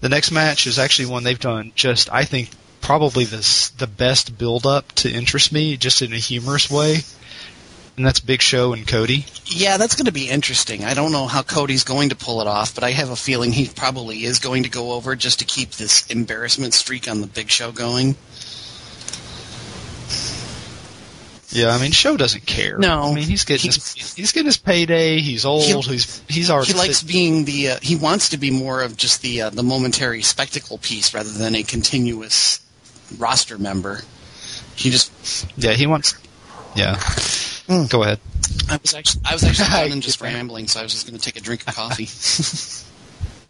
The next match is actually one they've done just I think probably this the best build up to interest me just in a humorous way. And that's Big Show and Cody. Yeah, that's going to be interesting. I don't know how Cody's going to pull it off, but I have a feeling he probably is going to go over just to keep this embarrassment streak on the Big Show going. Yeah, I mean Show doesn't care. No. I mean he's getting He- his, he's getting his payday. He's old. He- he's he's already He likes being the. Uh, he wants to be more of just the uh, the momentary spectacle piece rather than a continuous roster member. He just. yeah he wants yeah. Go ahead. I was actually. I was actually and just rambling, so I was just going to take a drink of coffee.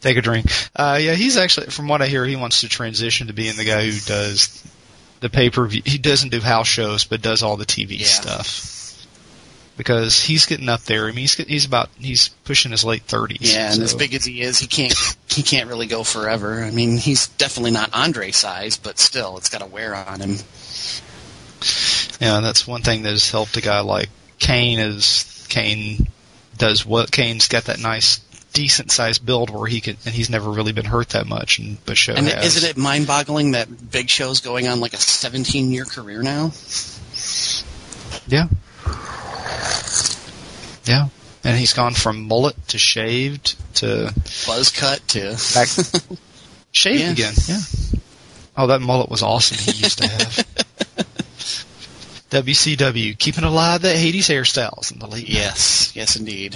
Take a drink. Uh, yeah, he's actually, from what I hear, he wants to transition to being the guy who does the pay per view. He doesn't do house shows, but does all the TV Yeah. stuff. Because he's getting up there. I mean, he's he's about he's pushing his late thirties. yeah, and as big as he is, he can't. He can't really go forever. I mean, he's definitely not Andre size, but still, it's got to wear on him. Yeah, that's one thing that has helped a guy like Kane. Is Kane does what Kane's got that nice, decent sized build where he can, and he's never really been hurt that much. And but Show And has. isn't it mind-boggling that Big Show's going on like a 17-year career now? Yeah. Yeah. And he's gone from mullet to shaved to Buzz cut to back shaved Yeah. again. Yeah. Oh, that mullet was awesome. He used to have. WCW keeping alive the '80s hairstyles in the late. yes, yes, indeed.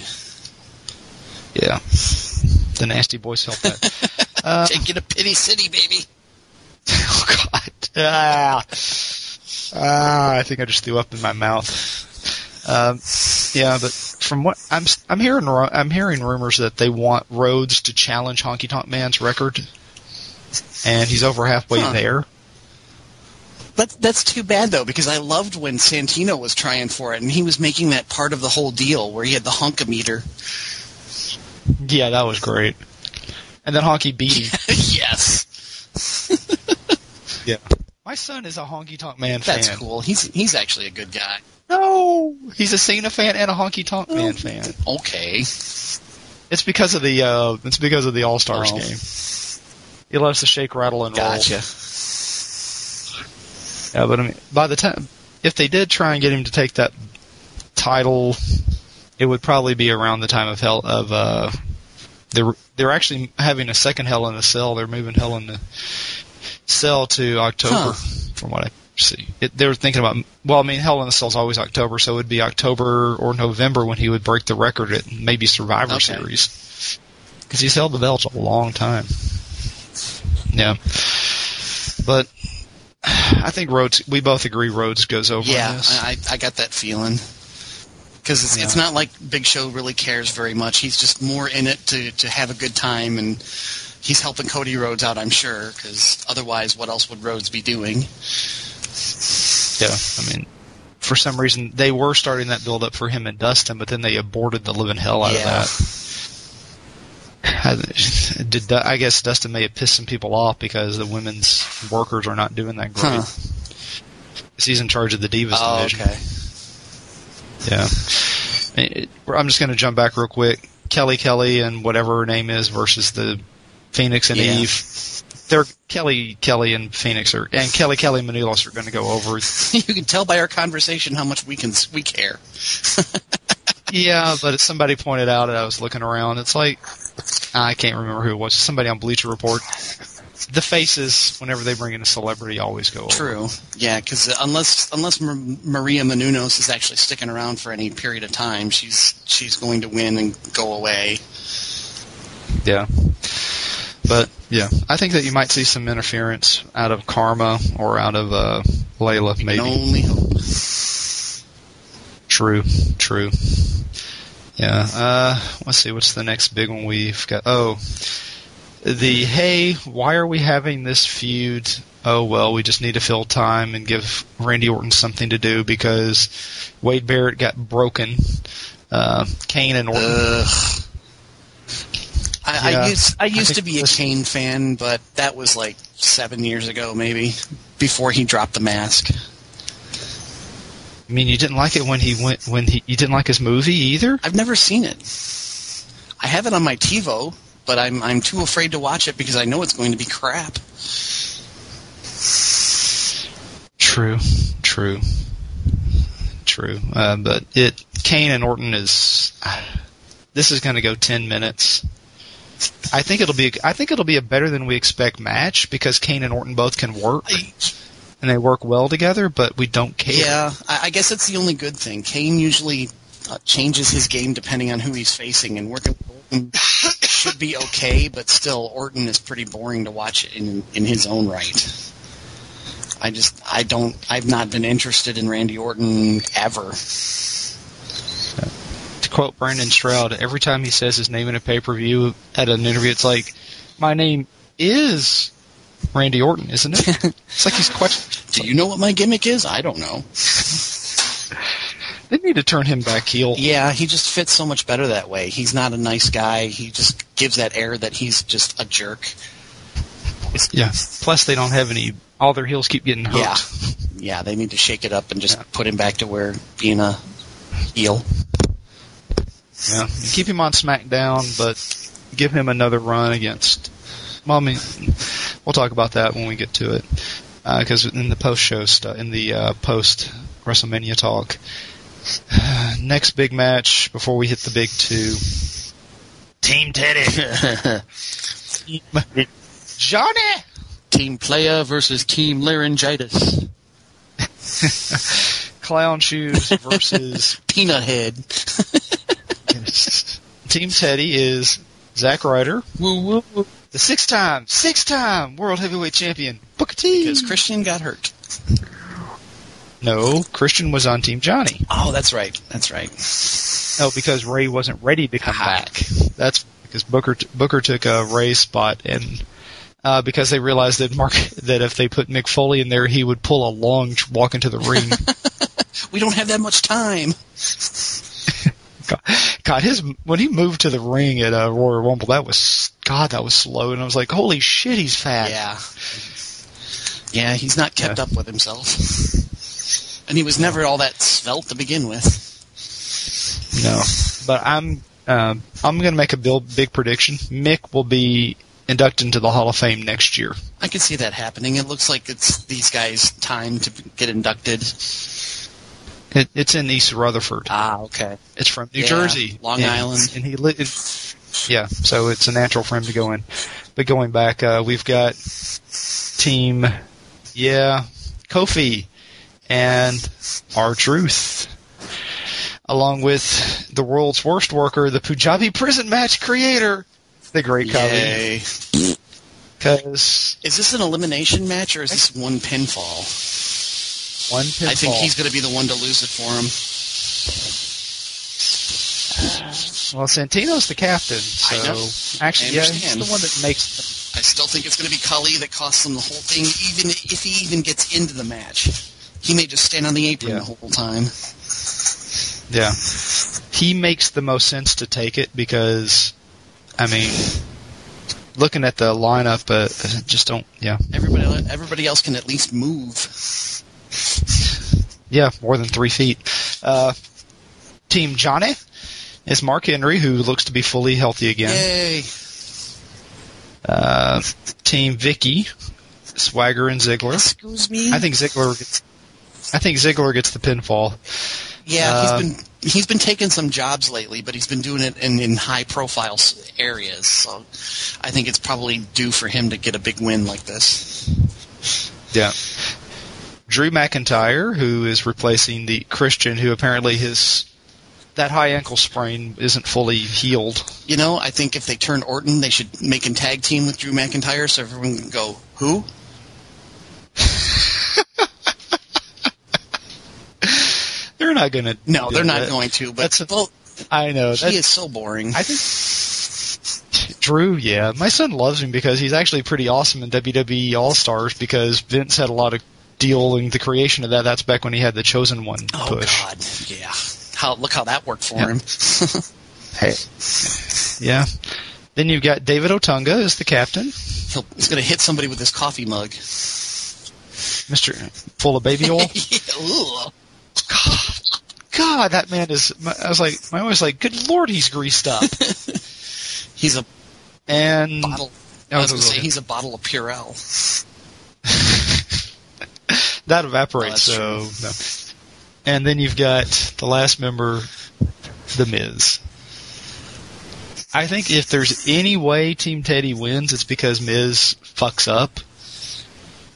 Yeah. The Nasty Boys helped that. Uh, you to Pity City, baby. oh God. Ah. ah, I think I just threw up in my mouth. Um, yeah, but from what I'm I'm hearing I'm hearing rumors that they want Rhodes to challenge Honky Tonk Man's record, and he's over halfway Huh. there. But that's too bad though, because I loved when Santino was trying for it, and he was making that part of the whole deal where he had the hunkometer. Yeah, that was great. And then Honky beat him. yes, yeah. My son is a Honky Tonk Man that's fan. cool. He's he's actually a good guy. No, he's a Cena fan and a Honky Tonk Man fan. Okay, It's because of the uh, it's because of the All Stars Oh. game. He loves to shake, rattle, and roll. gotcha. Yeah, but I mean, by the time if they did try and get him to take that title, it would probably be around the time of Hell of uh, they're they're actually having a second Hell in a Cell. They're moving Hell in the Cell to October, Huh. from what I see. It, they were thinking about well, I mean, Hell in the Cell is always October, so it would be October or November when he would break the record at maybe Survivor Okay. Series because he's held the belt a long time. Yeah, but I think Rhodes. We both agree Rhodes goes over. Yeah. I I got that feeling. Because it's, it's not like Big Show really cares very much. He's just more in it to, to have a good time, and he's helping Cody Rhodes out, I'm sure. Because otherwise, what else would Rhodes be doing? Yeah, I mean, for some reason they were starting that build up for him and Dustin, but then they aborted the living hell out Yeah. of that. I, did I guess Dustin may have pissed some people off because the women's workers are not doing that great. Huh. He's in charge of the Divas Oh, division. okay. Yeah. It- I'm just going to jump back real quick. Kelly Kelly and whatever her name is versus the Phoenix and Yeah. Eve. They're Kelly Kelly and Phoenix are and Kelly Kelly and Menounos are going to go over. you can tell by our conversation how much we can we care. yeah, but somebody pointed out, and I was looking around. It's like I can't remember who it was. Somebody on Bleacher Report. The faces, whenever they bring in a celebrity, always go over. True. Yeah, because unless unless Mar- Maria Menounos is actually sticking around for any period of time, she's she's going to win and go away. Yeah. But yeah, I think that you might see some interference out of Karma or out of uh, Layla, maybe. only hope. True, true. Yeah. Uh, let's see. What's the next big one we've got? Oh, the hey, why are we having this feud? Oh well, we just need to fill time and give Randy Orton something to do because Wade Barrett got broken. Uh, Kane and Orton. Ugh. I, Yeah. I used I used think to be a Kane fan, but that was like seven years ago, maybe before he dropped the mask. I mean, you didn't like it when he went when he you didn't like his movie either. I've never seen it. I have it on my TiVo, but I'm I'm too afraid to watch it because I know it's going to be crap. True, true, true. Uh, but it Kane and Orton is. This is going to go ten minutes. I think it'll be. I think it'll be a better than we expect match because Kane and Orton both can work I, and they work well together. But we don't care. yeah, I, I guess that's the only good thing. Kane usually uh, changes his game depending on who he's facing, and working with Orton should be okay, but still, Orton is pretty boring to watch in in his own right. I just I don't I've not been interested in Randy Orton ever. Quote Brandon Stroud, every time he says his name in a pay per view at an interview, it's like, "My name is Randy Orton, isn't it?" it's like he's questioning. Do you know what my gimmick is? I don't know. They need to turn him back heel. Yeah, he just fits so much better that way. He's not a nice guy. He just gives that air that he's just a jerk. Yeah. Plus, they don't have any. All their heels keep getting hurt. Yeah. Yeah, they need to shake it up and just put him back to where being a heel. Yeah. Keep him on SmackDown, but give him another run against. Well, I mean, we'll talk about that when we get to it. Because in the post show stuff, in the uh, post WrestleMania talk, next big match before we hit the big two. Team Teddy. Johnny. Team player versus team laryngitis. Clown shoes versus Peanut head. Team Teddy is Zack Ryder, Woo woo woo. the six-time, six-time world heavyweight champion Booker T. Because Christian got hurt. no, Christian was on Team Johnny. Oh, that's right. That's right. No, because Rey wasn't ready to come back. That's because Booker t- Booker took a Rey spot, and uh, because they realized that Mark that if they put Mick Foley in there, he would pull a long walk into the ring. We don't have that much time. God, his when he moved to the ring at uh, Royal Rumble, that was God, that was slow, and I was like, holy shit, he's fat. Yeah. Yeah, he's not kept Yeah. up with himself. And he was never all that svelte to begin with. No, but I'm um, I'm going to make a big prediction. Mick will be inducted into the Hall of Fame next year. I can see that happening. It looks like it's these guys' time to get inducted. It, it's in East Rutherford. Ah, okay. It's from New Yeah, Jersey, Long And- Island. and he li- it, yeah, so it's a natural for him to go in. But going back, uh, we've got team, yeah, Kofi and R-Truth, along with the world's worst worker, the Punjabi prison match creator, the Great. Yay. Because Is this an elimination match or is this one pinfall? One pinfall. I think he's going to be the one to lose it for him. well, Santino's the captain, so I know. actually, I yeah, he's the one that makes. I still think it's going to be Khali that costs him the whole thing, even if he even gets into the match. He may just stand on the apron Yeah. the whole time. Yeah. He makes the most sense to take it because, I mean, looking at the lineup, uh, just don't, yeah. Everybody, everybody else can at least move. Yeah, more than three feet. Uh, Team Johnny is Mark Henry, who looks to be fully healthy again. Yay! Uh, Team Vickie, Swagger and Ziggler. Excuse me. I think Ziggler. Gets, I think Ziggler gets the pinfall. Yeah, Uh, he's been he's been taking some jobs lately, but he's been doing it in, in high profile areas. So I think it's probably due for him to get a big win like this. Yeah. Drew McIntyre, who is replacing the Christian, who apparently his that high ankle sprain isn't fully healed. You know, I think if they turn Orton, they should make him tag team with Drew McIntyre, so everyone can go who? They're not going to. No, they're not going to. But That's a- well, I know. he That, is so boring. I think Drew. Yeah, my son loves him because he's actually pretty awesome in WWE All Stars because Vince had a lot of deal in the creation of that. That's back when he had the Chosen One oh push. Oh God, yeah. How look how that worked for Yeah. him. Hey. Yeah. Then you've got David Otunga as the captain, He'll, he's going to hit somebody with his coffee mug. Mister full of baby oil. Yeah, ugh. God, God, that man is. I was like, I was like, good lord, he's greased up. He's a And bottle. I I was was going to say gonna- he's a bottle of Purell. That evaporates. Oh, so, no. and then you've got the last member, the Miz. I think if there's any way Team Teddy wins, it's because Miz fucks up.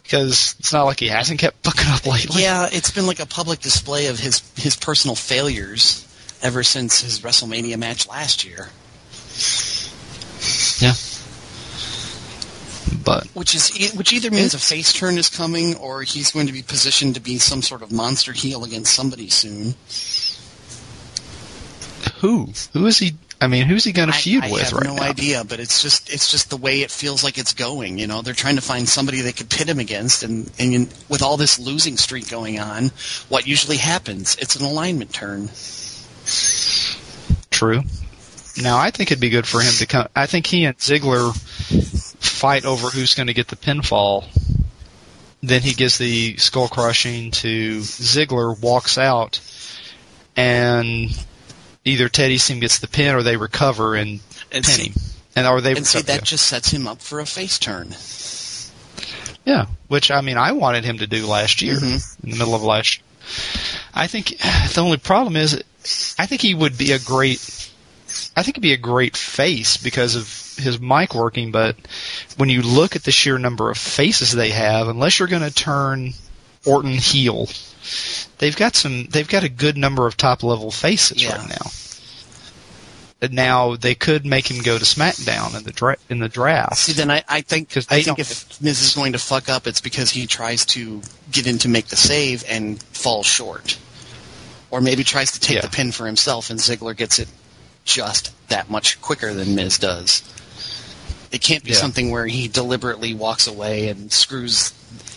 Because it's not like he hasn't kept fucking up lately. Yeah, it's been like a public display of his his personal failures ever since his WrestleMania match last year. Yeah. But Which is which either means a face turn is coming, or he's going to be positioned to be some sort of monster heel against somebody soon. who? Who is he? I mean, who's he going to feud I with have right no now? I have no idea, but it's just it's just the way it feels like it's going. You know, they're trying to find somebody they could pit him against, and and with all this losing streak going on, what usually happens? It's an alignment turn. True. Now, I think it'd be good for him to come. I think he and Ziggler fight over who's going to get the pinfall. Then he gives the skull crushing to Ziggler, walks out, and either Teddy's team gets the pin or they recover and And pin see- him. And or they And see, recover, that just sets him up for a face turn. yeah. Which I mean, I wanted him to do last year Mhm. in the middle of last. I think the only problem is, I think he would be a great. I think he'd be a great face because of his mic working, but when you look at the sheer number of faces they have, unless you're going to turn Orton heel, they've got some. They've got a good number of top level faces Yeah. right now. And now they could make him go to SmackDown in the dra- in the draft. See, then I, I think 'Cause I think if Miz is going to fuck up, it's because he tries to get in to make the save and falls short, or maybe tries to take Yeah. the pin for himself, and Ziggler gets it just that much quicker than Miz does. It can't be Yeah. something where he deliberately walks away and screws,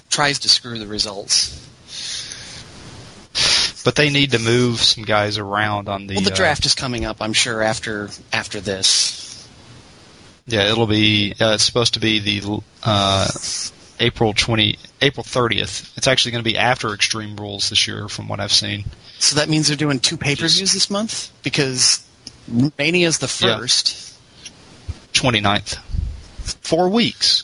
tries to screw the results. But they need to move some guys around on the. well, the uh, draft is coming up, I'm sure after after this. Yeah, it'll be. Uh, it's supposed to be the uh, April twenty, April thirtieth. It's actually going to be after Extreme Rules this year, from what I've seen. So that means they're doing two pay per views this month because Mania is the Yeah. first. 29th. Four weeks.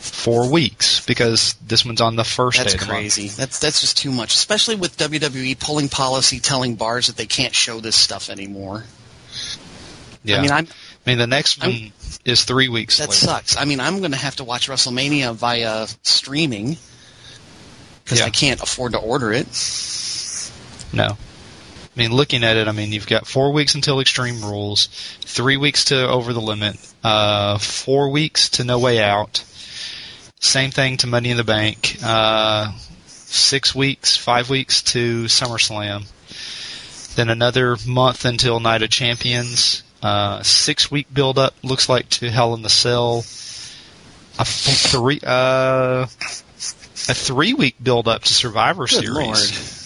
Four weeks because this one's on the first That's day. of the month. crazy. That's that's just too much, especially with WWE pulling policy, telling bars that they can't show this stuff anymore. Yeah. I mean, I'm I mean, the next I'm- one is three weeks. that later. sucks. I mean, I'm going to have to watch WrestleMania via streaming because Yeah. I can't afford to order it. No. I mean, looking at it, I mean, you've got four weeks until Extreme Rules, three weeks to Over the Limit, uh, four weeks to No Way Out, same thing to Money in the Bank, uh, six weeks, five weeks to SummerSlam, then another month until Night of Champions, uh, six week build up looks like to Hell in the Cell, a three, uh, a three week build up to Survivor Good Series. Lord.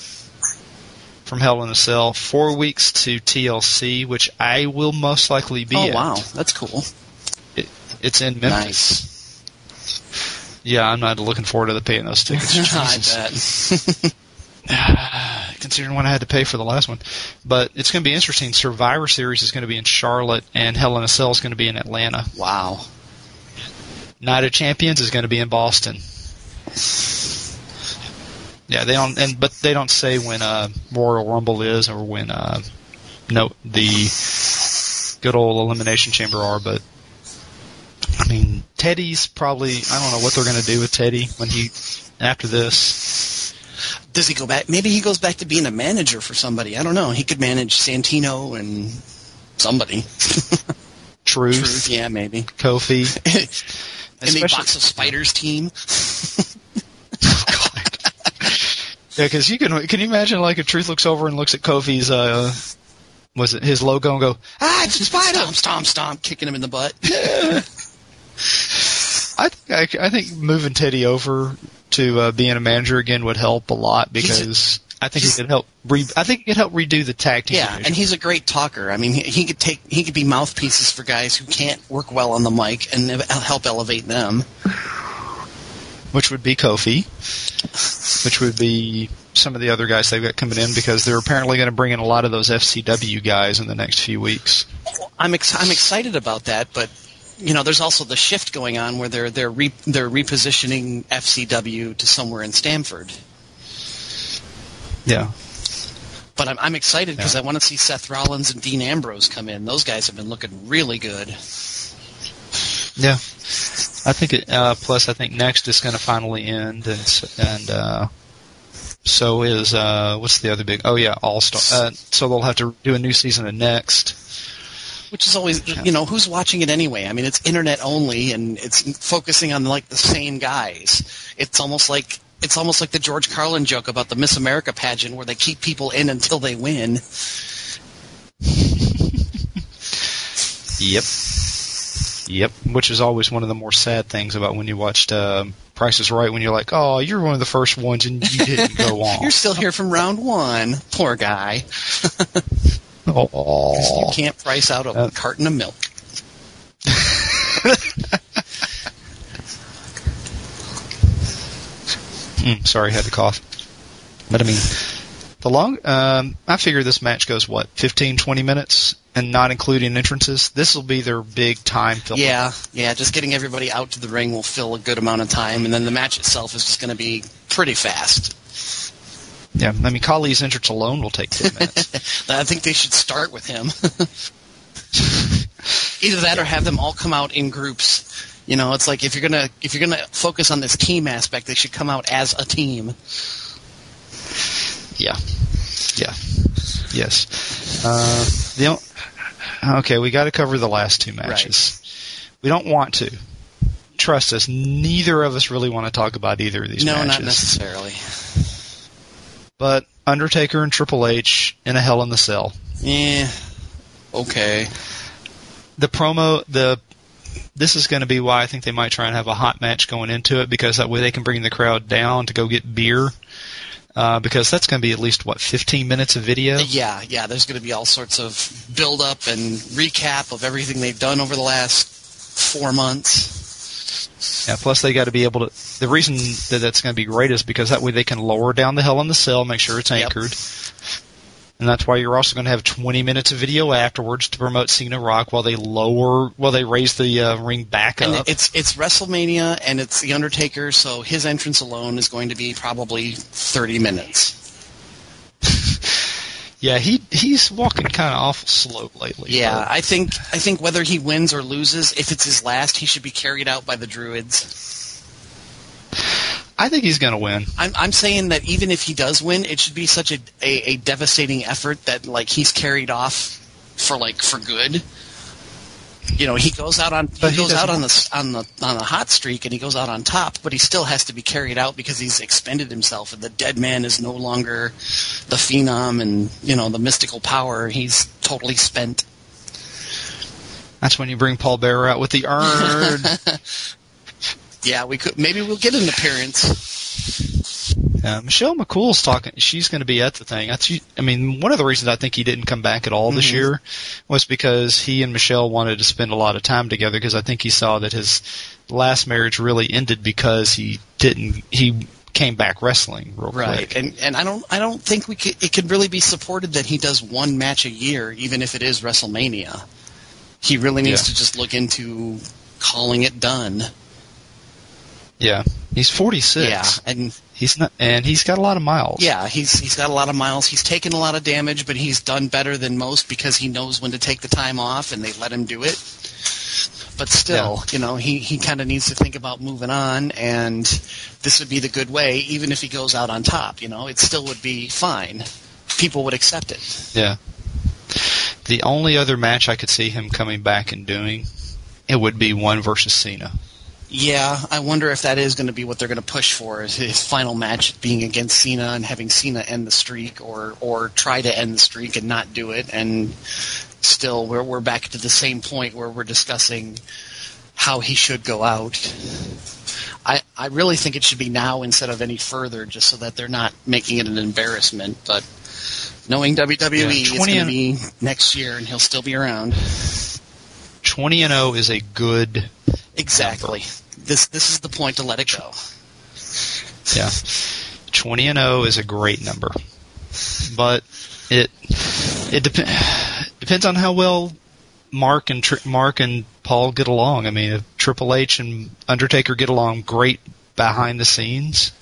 From Hell in a Cell, four weeks to TLC, which I will most likely be Oh at. wow, that's cool. It's in Memphis. Nice. Yeah, I'm not looking forward to the paying those tickets. I bet. Considering what I had to pay for the last one, but it's going to be interesting. Survivor Series is going to be in Charlotte, and Hell in a Cell is going to be in Atlanta. wow. Night of Champions is going to be in Boston. Yeah, they don't, and but they don't say when uh, Royal Rumble is or when uh, no the good old Elimination Chamber are. But I mean, Teddy's probably I don't know what they're going to do with Teddy when he after this. Does he go back? Maybe he goes back to being a manager for somebody. I don't know. He could manage Santino and somebody. Truth, Truth, yeah, maybe. Kofi, and the box of spiders team. Yeah, because you can can you imagine like if Truth looks over and looks at Kofi's uh was it his logo and go ah it's a spider. Stomp, stomp, stomp, kicking him in the butt. I think I, I think moving Teddy over to uh, being a manager again would help a lot because I think he could help. Re, I think he could help redo the tag team. Yeah, division. and he's a great talker. I mean, he, he could take he could be mouthpieces for guys who can't work well on the mic and help elevate them. Which would be Kofi, which would be some of the other guys they've got coming in because they're apparently going to bring in a lot of those FCW guys in the next few weeks. I'm ex- I'm excited about that, but you know, there's also the shift going on where they're they're re- they're repositioning FCW to somewhere in Stamford. Yeah, But I'm I'm excited because Yeah. I want to see Seth Rollins and Dean Ambrose come in. Those guys have been looking really good. yeah. I think it. Uh, plus, I think next is going to finally end, and and uh, so is uh, what's the other big? Oh yeah, All Star. Uh, so they'll have to do a new season of next. Which is always, you know, who's watching it anyway? I mean, it's internet only, and it's focusing on like the same guys. It's almost like it's almost like the George Carlin joke about the Miss America pageant, where they keep people in until they win. Yep. Yep. Which is always one of the more sad things about when you watched uh, Price is Right, when you're like, oh, you're one of the first ones and you didn't go on. You're still here from round one, poor guy. oh. You can't price out a Uh, carton of milk. Mm, sorry, I had to cough. But I mean, the long, um, I figure this match goes, what, 15, 20 minutes? And not including entrances? This will be their big time filler. Yeah, yeah. Just getting everybody out to the ring will fill a good amount of time, and then the match itself is just going to be pretty fast. Yeah. I mean, Khali's entrance alone will take 10 minutes. I think they should start with him. Either that or have them all come out in groups. You know, it's like if you're gonna if you're gonna focus on this team aspect, they should come out as a team. Yeah. Yeah. Yes. Uh, the okay, we got to cover the last two matches. We don't want to. Trust us, neither of us really want to talk about either of these no, matches. No, not necessarily. But Undertaker and Triple H in a Hell in the Cell. Yeah. Okay. The promo, the this is going to be why I think they might try and have a hot match going into it because that way they can bring the crowd down to go get beer. Uh, because that's going to be at least what 15 minutes of video. Yeah, yeah. There's going to be all sorts of build up and recap of everything they've done over the last four months. Yeah, plus they got to be able to. The reason that that's going to be great is because that way they can lower down the Hell in the Cell, make sure it's Yep. And that's why you're also going to have 20 minutes of video afterwards to promote Cena Rock while they lower, while they raise the uh, ring back And up. it's it's WrestleMania and it's The Undertaker, so his entrance alone is going to be probably 30 minutes. yeah, he he's walking kind of awful slow lately. Yeah, but- I think I think whether he wins or loses, if it's his last, he should be carried out by the Druids. I think he's going to win. I'm I'm saying that even if he does win, it should be such a, a, a devastating effort that like he's carried off for like for good. You know, he goes out on he he goes out on the on the on the hot streak and he goes out on top, but he still has to be carried out because he's expended himself and the dead man is no longer the phenom and you know the mystical power. He's totally spent. That's when you bring Paul Bearer out with the urn. Yeah, we could maybe we'll get an appearance. Uh, Michelle McCool's talking. She's going to be at the thing. I, th- I mean, one of the reasons I think he didn't come back at all this Mhm. year was because he and Michelle wanted to spend a lot of time together. Because I think he saw that his last marriage really ended because he didn't. He came back wrestling real Right, quick. and and I don't I don't think we could, it could really be supported that he does one match a year, even if it is WrestleMania. He really needs Yeah. to just look into calling it done. Yeah, he's 46. Yeah, and He's not, and he's got a lot of miles. yeah, he's he's got a lot of miles. He's taken a lot of damage, but he's done better than most because he knows when to take the time off, and they let him do it. But still, you know, he he kind of needs to think about moving on, and this would be the good way, even if he goes out on top. You know, it still would be fine. People would accept it. Yeah. The only other match I could see him coming back and doing, it would be one versus Cena. Yeah, I wonder if that is going to be what they're going to push for is his final match being against Cena and having Cena end the streak, or or try to end the streak and not do it, and still we're we're back to the same point where we're discussing how he should go out. I I really think it should be now instead of any further, just so that they're not making it an embarrassment. But knowing WWE, Yeah, it's going to be next year, and he'll still be around. 20 and 0 is a good Exactly. This this is the point to let it go. Yeah. 20 and 0 is a great number. But it it dep- depends on how well Mark and Tri- Mark and Paul get along. I mean, if Triple H and Undertaker get along great behind the scenes,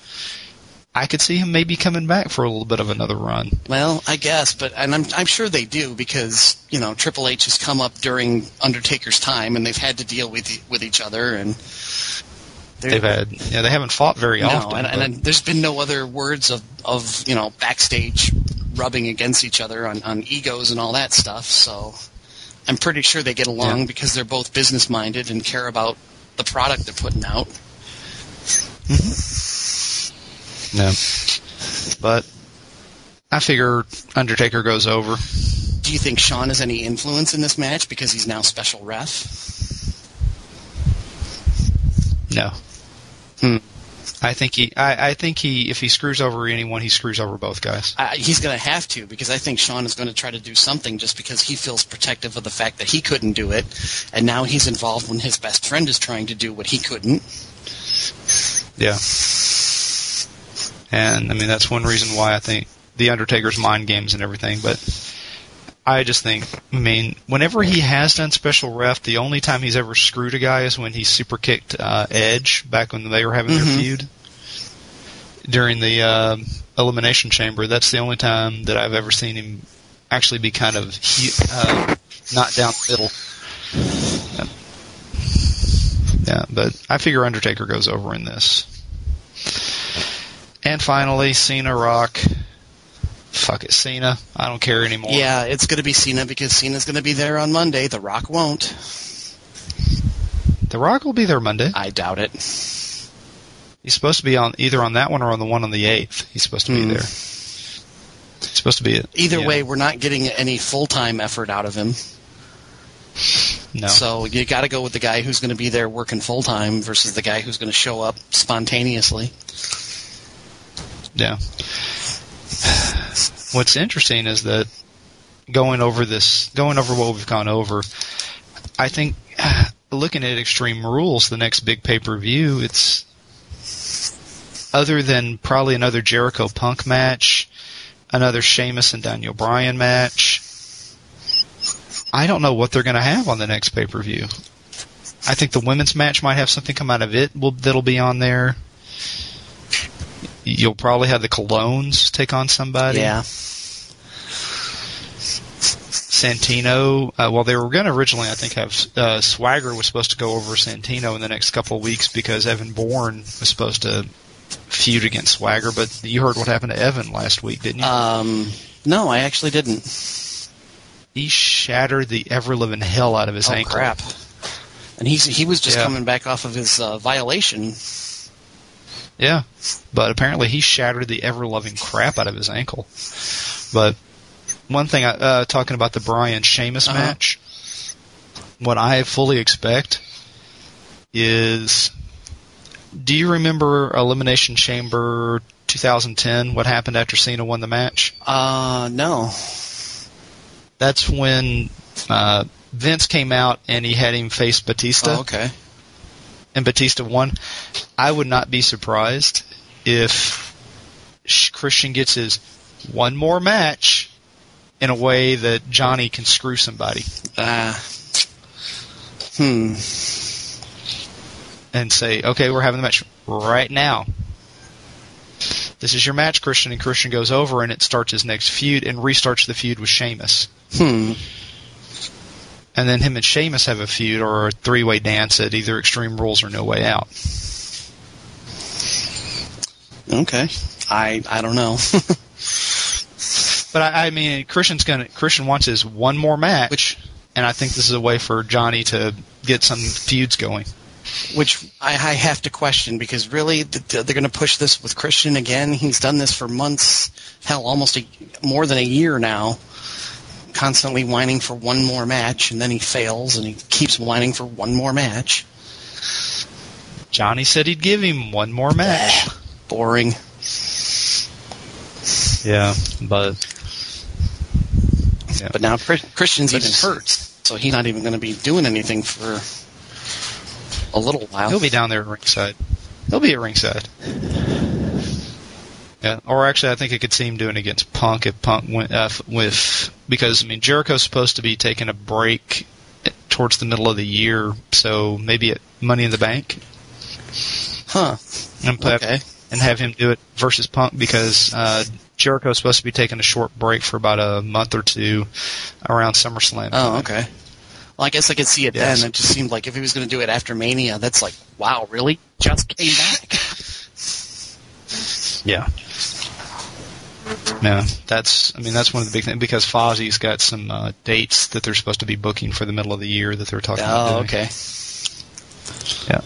I could see him maybe coming back for a little bit of another run. Well, I guess, but and I'm I'm sure they do because you know Triple H has come up during Undertaker's time, and they've had to deal with with each other, and They've had yeah, they haven't fought very no, often. and, and there's been no other words of of you know backstage rubbing against each other on on egos and all that stuff. So I'm pretty sure they get along Yeah. because they're both business minded and care about the product they're putting out. Mm-hmm. No. But I figure Undertaker goes over. Do you think Shawn has any influence in this match because he's now special ref? No. Hmm. I think he. I, I think he. If he screws over anyone, he screws over both guys. Uh, he's going to have to because I think Shawn is going to try to do something just because he feels protective of the fact that he couldn't do it, and now he's involved when his best friend is trying to do what he couldn't. Yeah. And I mean that's one reason why I think the Undertaker's mind games and everything. But I just think. I mean, whenever he has done special ref, the only time he's ever screwed a guy is when he super kicked uh, Edge back when they were having Mhm. their feud during the uh, elimination chamber. That's the only time that I've ever seen him actually be kind of uh, not down the middle. Yeah. yeah, but I figure Undertaker goes over in this. And finally, Cena Rock. Fuck it, Cena. I don't care anymore. Yeah, it's going to be Cena because Cena's going to be there on Monday. The Rock won't. The Rock will be there Monday. I doubt it. He's supposed to be on either on that one or on the one on the eighth. He's supposed to be Hmm. there. He's supposed to be. It. Either yeah, way, we're not getting any full time effort out of him. no. So you got to go with the guy who's going to be there working full time versus the guy who's going to show up spontaneously. Yeah. What's interesting is that going over this, going over what we've gone over, I think looking at Extreme Rules, the next big pay per view, it's other than probably another Jericho Punk match, another Sheamus and Daniel Bryan match. I don't know what they're going to have on the next pay per view. I think the women's match might have something come out of it that'll be on there. You'll probably have the Colóns take on somebody. Yeah. Santino. Uh, well, they were going to originally, I think, have uh, Swagger was supposed to go over Santino in the next couple of weeks because Evan Bourne was supposed to feud against Swagger. But you heard what happened to Evan last week, didn't you? Um, no, I actually didn't. he shattered the ever living hell out of his oh ankle. crap! And he's he was just Yeah. coming back off of his uh, violation. Yeah, but apparently he shattered the ever loving crap out of his ankle. But one thing, I- uh, talking about the Bryan Sheamus Uh-huh. match, what I fully expect is do you remember Elimination Chamber 2010? What happened after Cena won the match? Uh, no. That's when uh, Vince came out and he had him face Batista, Oh, okay. And Batista won. I would not be surprised if Christian gets his one more match in a way that Johnny can screw somebody Uh, hmm. and say, "Okay, we're having the match right now." This is your match, Christian, and Christian goes over and it starts his next feud and restarts the feud with Sheamus. Hmm. And then him and Sheamus have a feud or a three way dance at either Extreme Rules or No Way Out. Okay. I I don't know. But I, I mean, Christian's gonna Christian wants his one more match, which and I think this is a way for Johnny to get some feuds going. which I, I have to question because really th- th- they're going to push this with Christian again. He's done this for months, hell, almost a, more than a year now. Constantly whining for one more match, and then he fails, and he keeps whining for one more match. Johnny said he'd give him one more match. Boring. Yeah, but yeah. But now Christian's even hurt, so he's not even going to be doing anything for a little while. he'll be down there at ringside. He'll be at ringside. Yeah, or actually, I think I could see him doing it against Punk if Punk went uh, f- with because I mean Jericho's supposed to be taking a break towards the middle of the year, so maybe at Money in the Bank. Huh. and Okay. and have him do it versus Punk because uh, Jericho's supposed to be taking a short break for about a month or two around SummerSlam. Oh, okay. Well, I guess I could see it Yes. then. It just seemed like if he was going to do it after Mania, that's like, wow, really? Just came back. Yeah. No, that's I mean that's one of the big things because Fozzy's got some uh, dates that they're supposed to be booking for the middle of the year that they're talking about. Oh, okay. Yeah.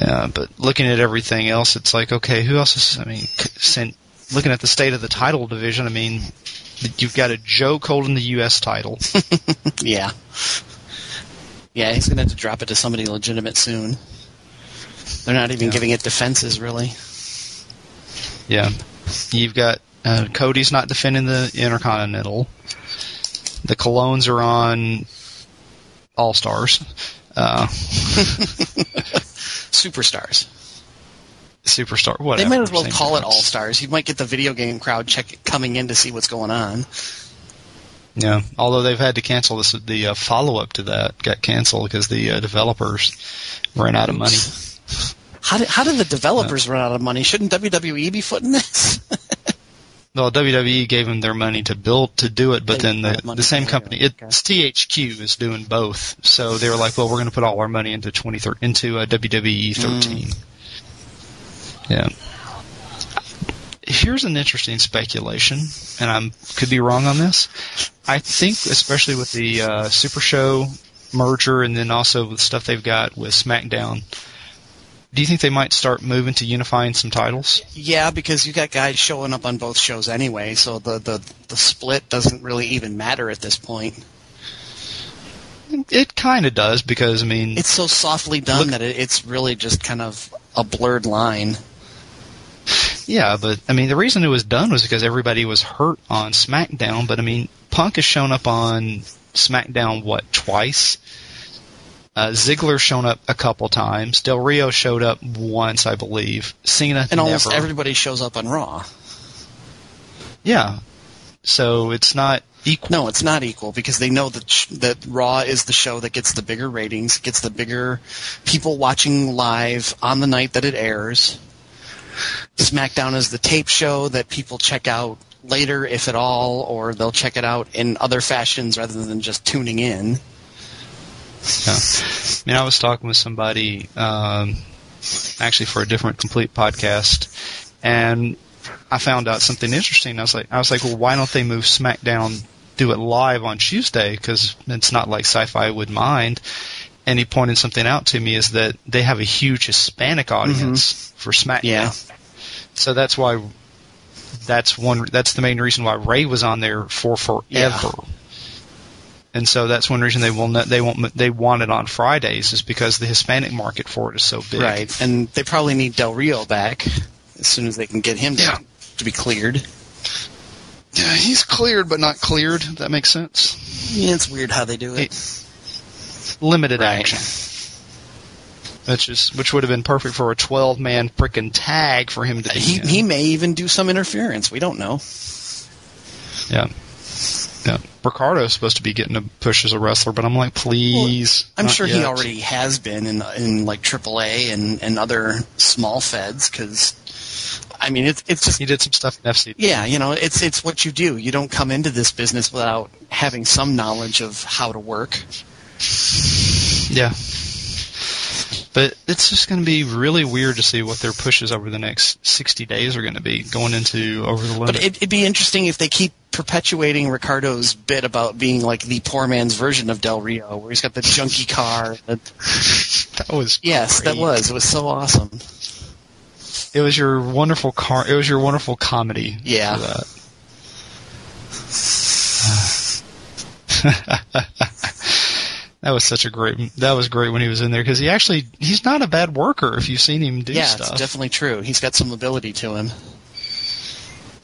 Yeah, but looking at everything else, it's like, okay, who else is? I mean, sent, looking at the state of the title division, I mean, you've got a Joke holding the U.S. title. Yeah. Yeah, he's going to have to drop it to somebody legitimate soon. They're not even Yeah. giving it defenses, really. Yeah. You've got uh, Cody's not defending the Intercontinental. The Colóns are on All Stars. Uh, Superstars. Superstar, whatever. They might as well call it. All Stars. You might get the video game crowd check coming in to see what's going on. Yeah, although they've had to cancel this, the uh, follow up to that got canceled because the uh, developers ran out of money. How did, how did the developers run out of money? Shouldn't WWE be footing this? Well, WWE gave them their money to build to do it, but They then the, the same for it, company, okay. it's THQ, is doing both. So they were like, "Well, we're going to put all our money into twenty into uh, WWE 13." Yeah. Here's an interesting speculation, and I could be wrong on this. I think, especially with the uh, Super Show merger, and then also with stuff they've got with SmackDown. Do you think they might start moving to unifying some titles? yeah, because you got guys showing up on both shows anyway, so the, the, the split doesn't really even matter at this point. It kind of does because I mean, It's so softly done Look- that it, it's really just kind of a blurred line. Yeah, but I mean, the reason it was done was because everybody was hurt on SmackDown. But I mean, Punk has shown up on SmackDown what twice. Uh, Ziggler's shown up a couple times. Del Rio showed up once, I believe. Cena And almost everybody shows up on Raw. yeah, so it's not equal. No, it's not equal because they know that sh- that Raw is the show that gets the bigger ratings, gets the bigger people watching live on the night that it airs. SmackDown is the tape show that people check out later, if at all, or they'll check it out in other fashions rather than just tuning in. Yeah. I mean, I was talking with somebody, um, actually for a different complete podcast, and I found out something interesting. I was like, I was like, well, why don't they move SmackDown, do it live on Tuesday? Because it's not like Sci-Fi would mind. And he pointed something out to me is that they have a huge Hispanic audience for SmackDown. Yeah. So that's why. That's one. That's the main reason why Rey was on there for forever. Yeah. And so that's one reason they will not, they won't they want it on Fridays is because the Hispanic market for it is so big. Right, and they probably need Del Rio back as soon as they can get him Yeah. to, to be cleared. Yeah, he's cleared but not cleared. If that makes sense. Yeah, it's weird how they do it. Limited Right. action. Which is which would have been perfect for a twelve man frickin' tag for him to uh, be He in. he may even do some interference. We don't know. Yeah. Ricardo's supposed to be getting a push as a wrestler, but I'm like, please. I'm not sure he already has been in in like AAA and and other small feds because. I mean, it's it's just He did some stuff in FC. yeah, you know, it's it's what you do. You don't come into this business without having some knowledge of how to work. Yeah. But it's just going to be really weird to see what their pushes over the next 60 days are going to be going into over the limit. But it, it'd be interesting if they keep perpetuating Ricardo's bit about being like the poor man's version of Del Rio, where he's got the junky car. That was yes, that was. It was so awesome. It was your wonderful car. It was your wonderful comedy. Yeah. that. was such a great. That was great when he was in there because he actually he's not a bad worker if you've seen him do yeah, stuff. it's definitely true. He's got some ability to him.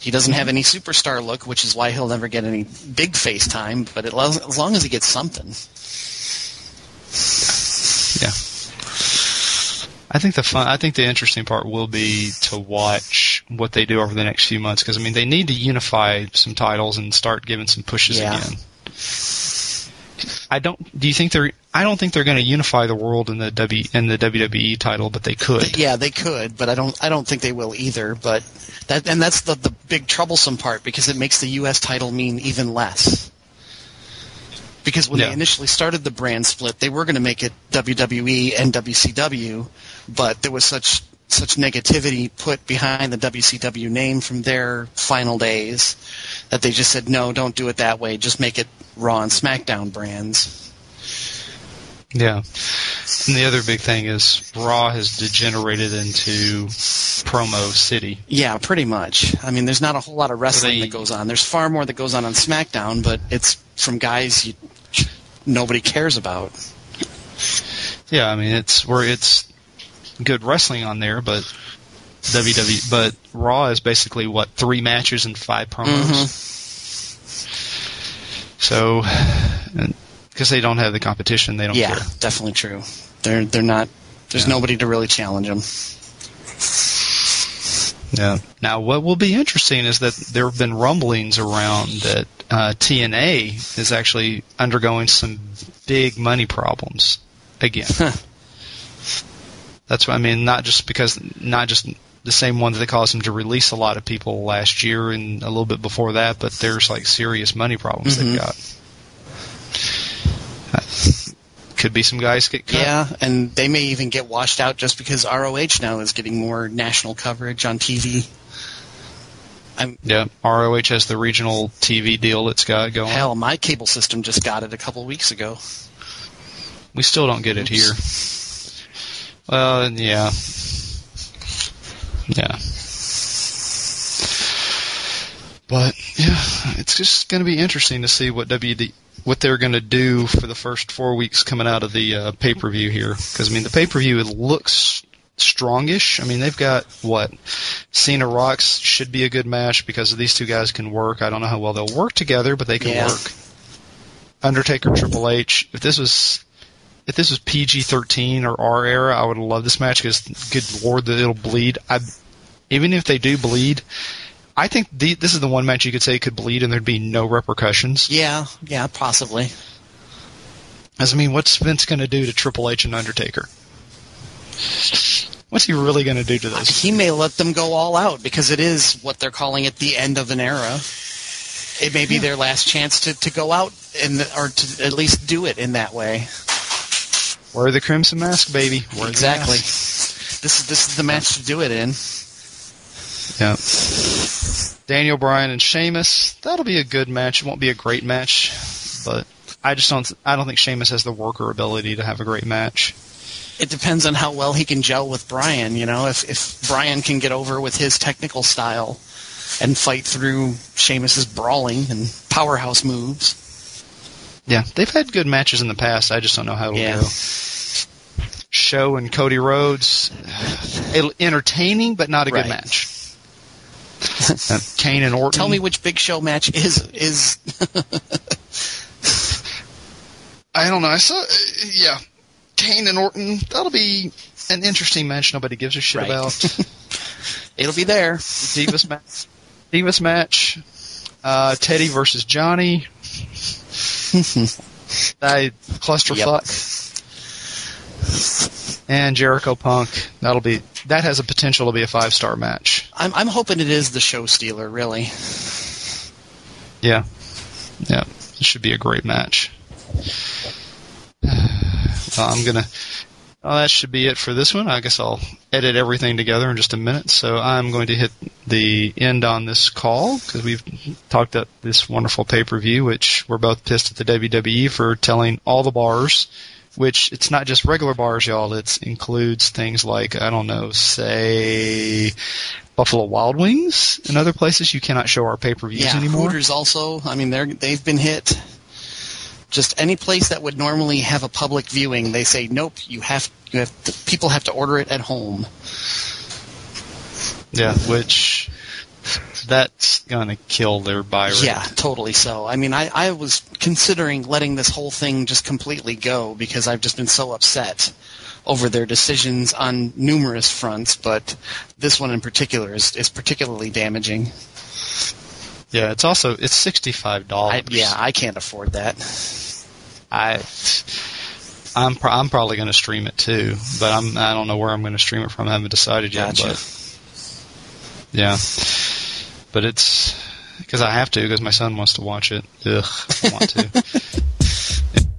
He doesn't have any superstar look, which is why he'll never get any big face time. But it, as long as he gets something, Yeah. I think the fun, I think the interesting part will be to watch what they do over the next few months because I mean they need to unify some titles and start giving some pushes Yeah. again. I don't. Do you think they're? I don't think they're going to unify the world in the W in the WWE title, but they could. yeah, they could, but I don't. I don't think they will either. But that and that's the the big troublesome part because it makes the U.S. title mean even less. Because when Yeah. they initially started the brand split, they were going to make it WWE and WCW, but there was such such negativity put behind the WCW name from their final days that they just said no, don't do it that way. Just make it Raw and SmackDown brands. Yeah. And the other big thing is Raw has degenerated into promo city. Yeah, pretty much. I mean, there's not a whole lot of wrestling They- that goes on. There's far more that goes on on SmackDown, but it's from guys you, nobody cares about. Yeah, I mean it's where it's good wrestling on there, but WWE, but Raw is basically what three matches and five promos. So, because they don't have the competition, they don't yeah, care. definitely true. They're they're not. There's nobody to really challenge them. Yeah. Now, what will be interesting is that there have been rumblings around that uh, TNA is actually undergoing some big money problems again. That's what I mean. Not just because, not just the same ones that caused them to release a lot of people last year and a little bit before that, but there's like serious money problems they've got. Uh, Could be some guys get cut. Yeah, and they may even get washed out just because ROH now is getting more national coverage on TV. I'm Yeah. ROH has the regional TV deal it's got going. hell, my cable system just got it a couple weeks ago. We still don't get it here. Well, yeah. Yeah. But yeah, it's just going to be interesting to see what WD what they're going to do for the first four weeks coming out of the uh, pay per view here. Because I mean, the pay per view looks strongish. I mean, they've got what Cena Rocks should be a good match because these two guys can work. I don't know how well they'll work together, but they can Yeah. work. Undertaker Triple H. If this was if this was PG thirteen or R era, I would love this match because good lord that it'll bleed. I even if they do bleed, I think the, this is the one match you could say could bleed and there'd be no repercussions. Yeah, yeah, possibly. As I mean, what's Vince going to do to Triple H and Undertaker? What's he really going to do to those? He may let them go all out because it is what they're calling it the end of an era. It may be their last chance to, to go out and or to at least do it in that way. Wear the crimson mask, baby. Wear the exactly. This is this is the match to do it in. Yeah. Daniel Bryan and Sheamus. That'll be a good match. It won't be a great match, but I just don't. I don't think Sheamus has the worker ability to have a great match. It depends on how well he can gel with Bryan. You know, if if Bryan can get over with his technical style and fight through Sheamus's brawling and powerhouse moves. Yeah, they've had good matches in the past. I just don't know how it'll Yeah. go. Show and Cody Rhodes, entertaining but not a Right. good match. Uh, Kane and Orton. Tell me which Big Show match is is I don't know. I saw, uh, yeah, Kane and Orton. That'll be an interesting match. Nobody gives a shit Right. about. it'll be there. Divas match. Divas match. Uh, Teddy versus Johnny. I clusterfuck. And Jericho Punk. That'll be that has a potential to be a five star match. I'm I'm hoping it is the show stealer, really. Yeah. Yeah. It should be a great match. I'm gonna. Well, that should be it for this one. I guess I'll edit everything together in just a minute. So I'm going to hit the end on this call because we've talked about this wonderful pay per view, which we're both pissed at the WWE for telling all the bars. Which it's not just regular bars, y'all. It includes things like I don't know, say Buffalo Wild Wings and other places. You cannot show our pay per views Yeah, anymore. Hooters also. I mean, they're they've been hit. Just any place that would normally have a public viewing, they say nope. You have you have to, people have to order it at home. Yeah, which that's gonna kill their buy rate. Yeah, totally. So, I mean, I I was considering letting this whole thing just completely go because I've just been so upset over their decisions on numerous fronts, but this one in particular is is particularly damaging. Yeah, it's also it's sixty five dollars. Yeah, I can't afford that. I I'm pro- I'm probably going to stream it too, but I'm I don't know where I'm going to stream it from. I haven't decided yet. Gotcha. But yeah, but it's because I have to because my son wants to watch it. Ugh, I want to.